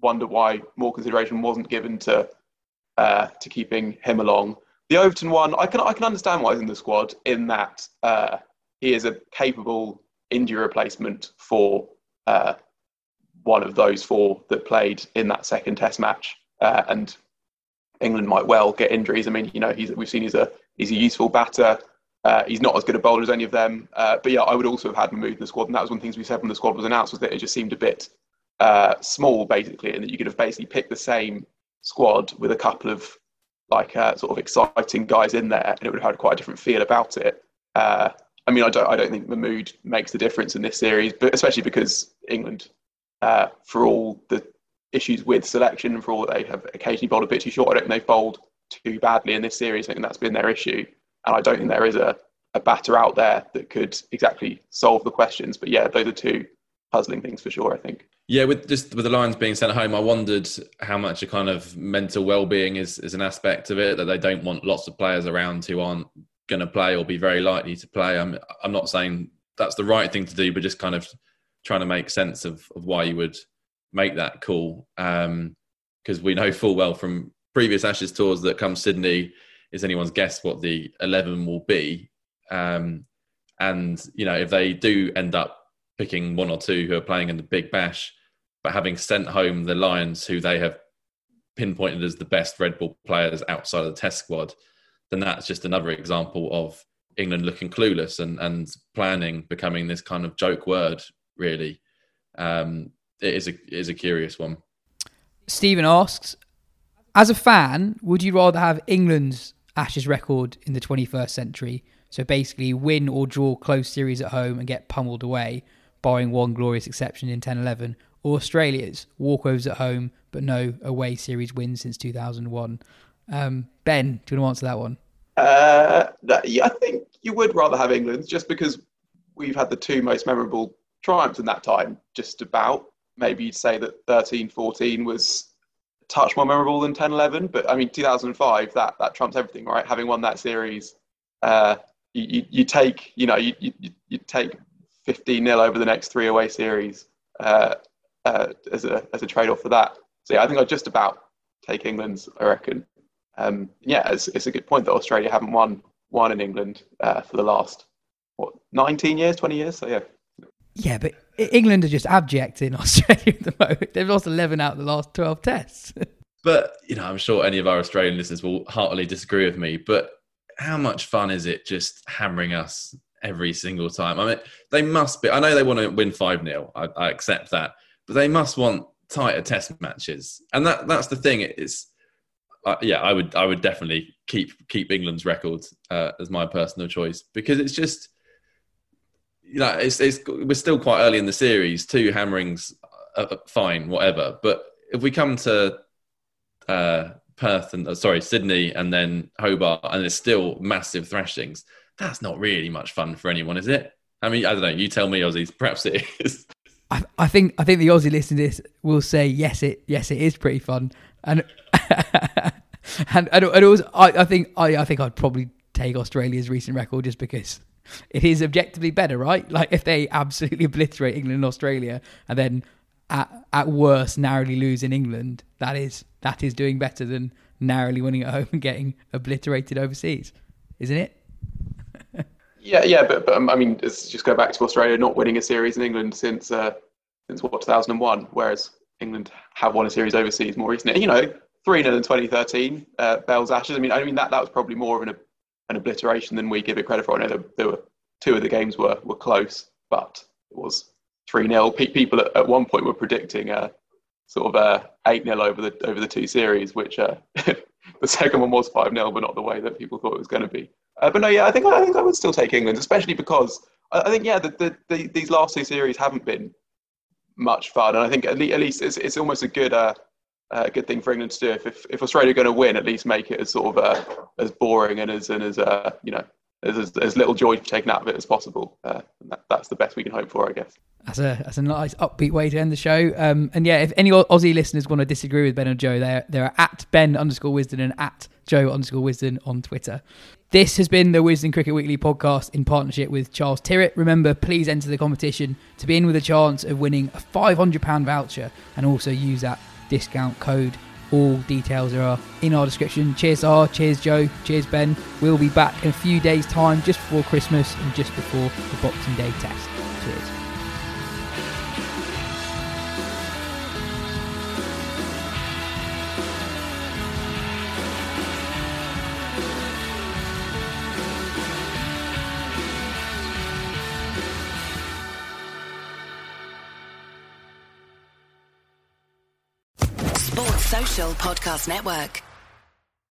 wonder why more consideration wasn't given to uh, to keeping him along. The Overton one, I can I can understand why he's in the squad in that uh, he is a capable injury replacement for uh, one of those four that played in that second Test match, uh, and England might well get injuries. I mean, you know, we've seen he's a he's a useful batter. Uh, he's not as good a bowler as any of them, uh, but yeah, I would also have had him Mahmood in the squad, and that was one of the things we said when the squad was announced was that it just seemed a bit uh, small, basically, and that you could have basically picked the same squad with a couple of like uh, sort of exciting guys in there, and it would have had quite a different feel about it. Uh, I mean, I don't, I don't think Mahmood makes the difference in this series, but especially because England, uh, for all the issues with selection and for all that they have occasionally bowled a bit too short, I don't think they've bowled too badly in this series. I think that's been their issue, and I don't think there is a, a batter out there that could exactly solve the questions. But yeah, those are two puzzling things for sure. I think. Yeah, with just with the Lions being sent home, I wondered how much a kind of mental well-being is is an aspect of it that they don't want lots of players around who aren't going to play or be very likely to play. I'm I'm not saying that's the right thing to do, but just kind of trying to make sense of, of why you would make that call. Because um, we know full well from previous Ashes tours that come Sydney is anyone's guess what the eleven will be. Um, and you know if they do end up picking one or two who are playing in the Big Bash, but having sent home the Lions, who they have pinpointed as the best red ball players outside of the Test squad, then that's just another example of England looking clueless and, and planning becoming this kind of joke word really. Um, it is a it is a curious one. Stephen asks, as a fan, would you rather have England's Ashes record in the 21st century? So basically, win or draw close series at home and get pummeled away, barring one glorious exception in 10 11, or Australia's walkovers at home but no away series wins since 2001? Um, ben, do you want to answer that one? Uh, yeah, I think you would rather have England just because we've had the two most memorable triumphs in that time, just about. Maybe you'd say that 13 14 was a touch more memorable than 10 11, but I mean, 2005, that, that trumps everything, right? Having won that series, uh, you, you, you, take, you know, you, you, you take 15 nil over the next three away series uh, uh, as a, as a trade off for that. So yeah, I think I'd just about take England's, I reckon. Um, yeah, it's, it's a good point that Australia haven't won one in England uh, for the last what 19 years, 20 years. So yeah. Yeah, but England are just abject in Australia at the moment. They've lost 11 out of the last 12 tests. but you know, I'm sure any of our Australian listeners will heartily disagree with me. But how much fun is it just hammering us every single time? I mean, they must be. I know they want to win five 0 I, I accept that, but they must want tighter test matches, and that that's the thing. It's uh, yeah, I would I would definitely keep keep England's record uh, as my personal choice because it's just you know it's, it's we're still quite early in the series. Two hammerings, uh, uh fine, whatever. But if we come to uh, Perth and uh, sorry Sydney and then Hobart and it's still massive thrashings, that's not really much fun for anyone, is it? I mean, I don't know. You tell me, Aussies. Perhaps it is. I, think I think the Aussie listening to this will say yes, it yes, it is pretty fun, and and, and, and also, I, I think I, I think I'd probably take Australia's recent record just because it is objectively better, right? Like if they absolutely obliterate England and Australia, and then at at worst narrowly lose in England, that is that is doing better than narrowly winning at home and getting obliterated overseas, isn't it? Yeah, yeah, but, but um, I mean, just go back to Australia not winning a series in England since uh, since what 2001, whereas England have won a series overseas more recently. You know, three 0 in 2013, uh, Bell's Ashes. I mean, I mean that that was probably more of an an obliteration than we give it credit for. I know there, there were two of the games were were close, but it was three 0 People at, at, one point were predicting a sort of a eight 0 over the over the two series, which uh, the second one was five 0 but not the way that people thought it was going to be. Uh, but no, yeah, I think I think I would still take England, especially because I, I think yeah, the, the, the, these last two series haven't been much fun, and I think at least it's, it's almost a good uh, a good thing for England to do. If, if, if Australia are going to win, at least make it as sort of uh, as boring and as and as uh, you know as, as, as, little joy taken out of it as possible. Uh, that, that's the best we can hope for, I guess. That's a that's a nice upbeat way to end the show. Um, and yeah, if any Aussie listeners want to disagree with Ben and Jo, they're they're at Ben underscore Wisden and at Joe underscore Wisden on Twitter. This has been the Wisden Cricket Weekly podcast in partnership with Charles Tyrwhitt. Remember, please enter the competition to be in with a chance of winning a £500 voucher and also use that discount code. All details are in our description. Cheers, R. Cheers, Jo. Cheers, Ben. We'll be back in a few days' time, just before Christmas and just before the Boxing Day test. Cheers. Podcast Network.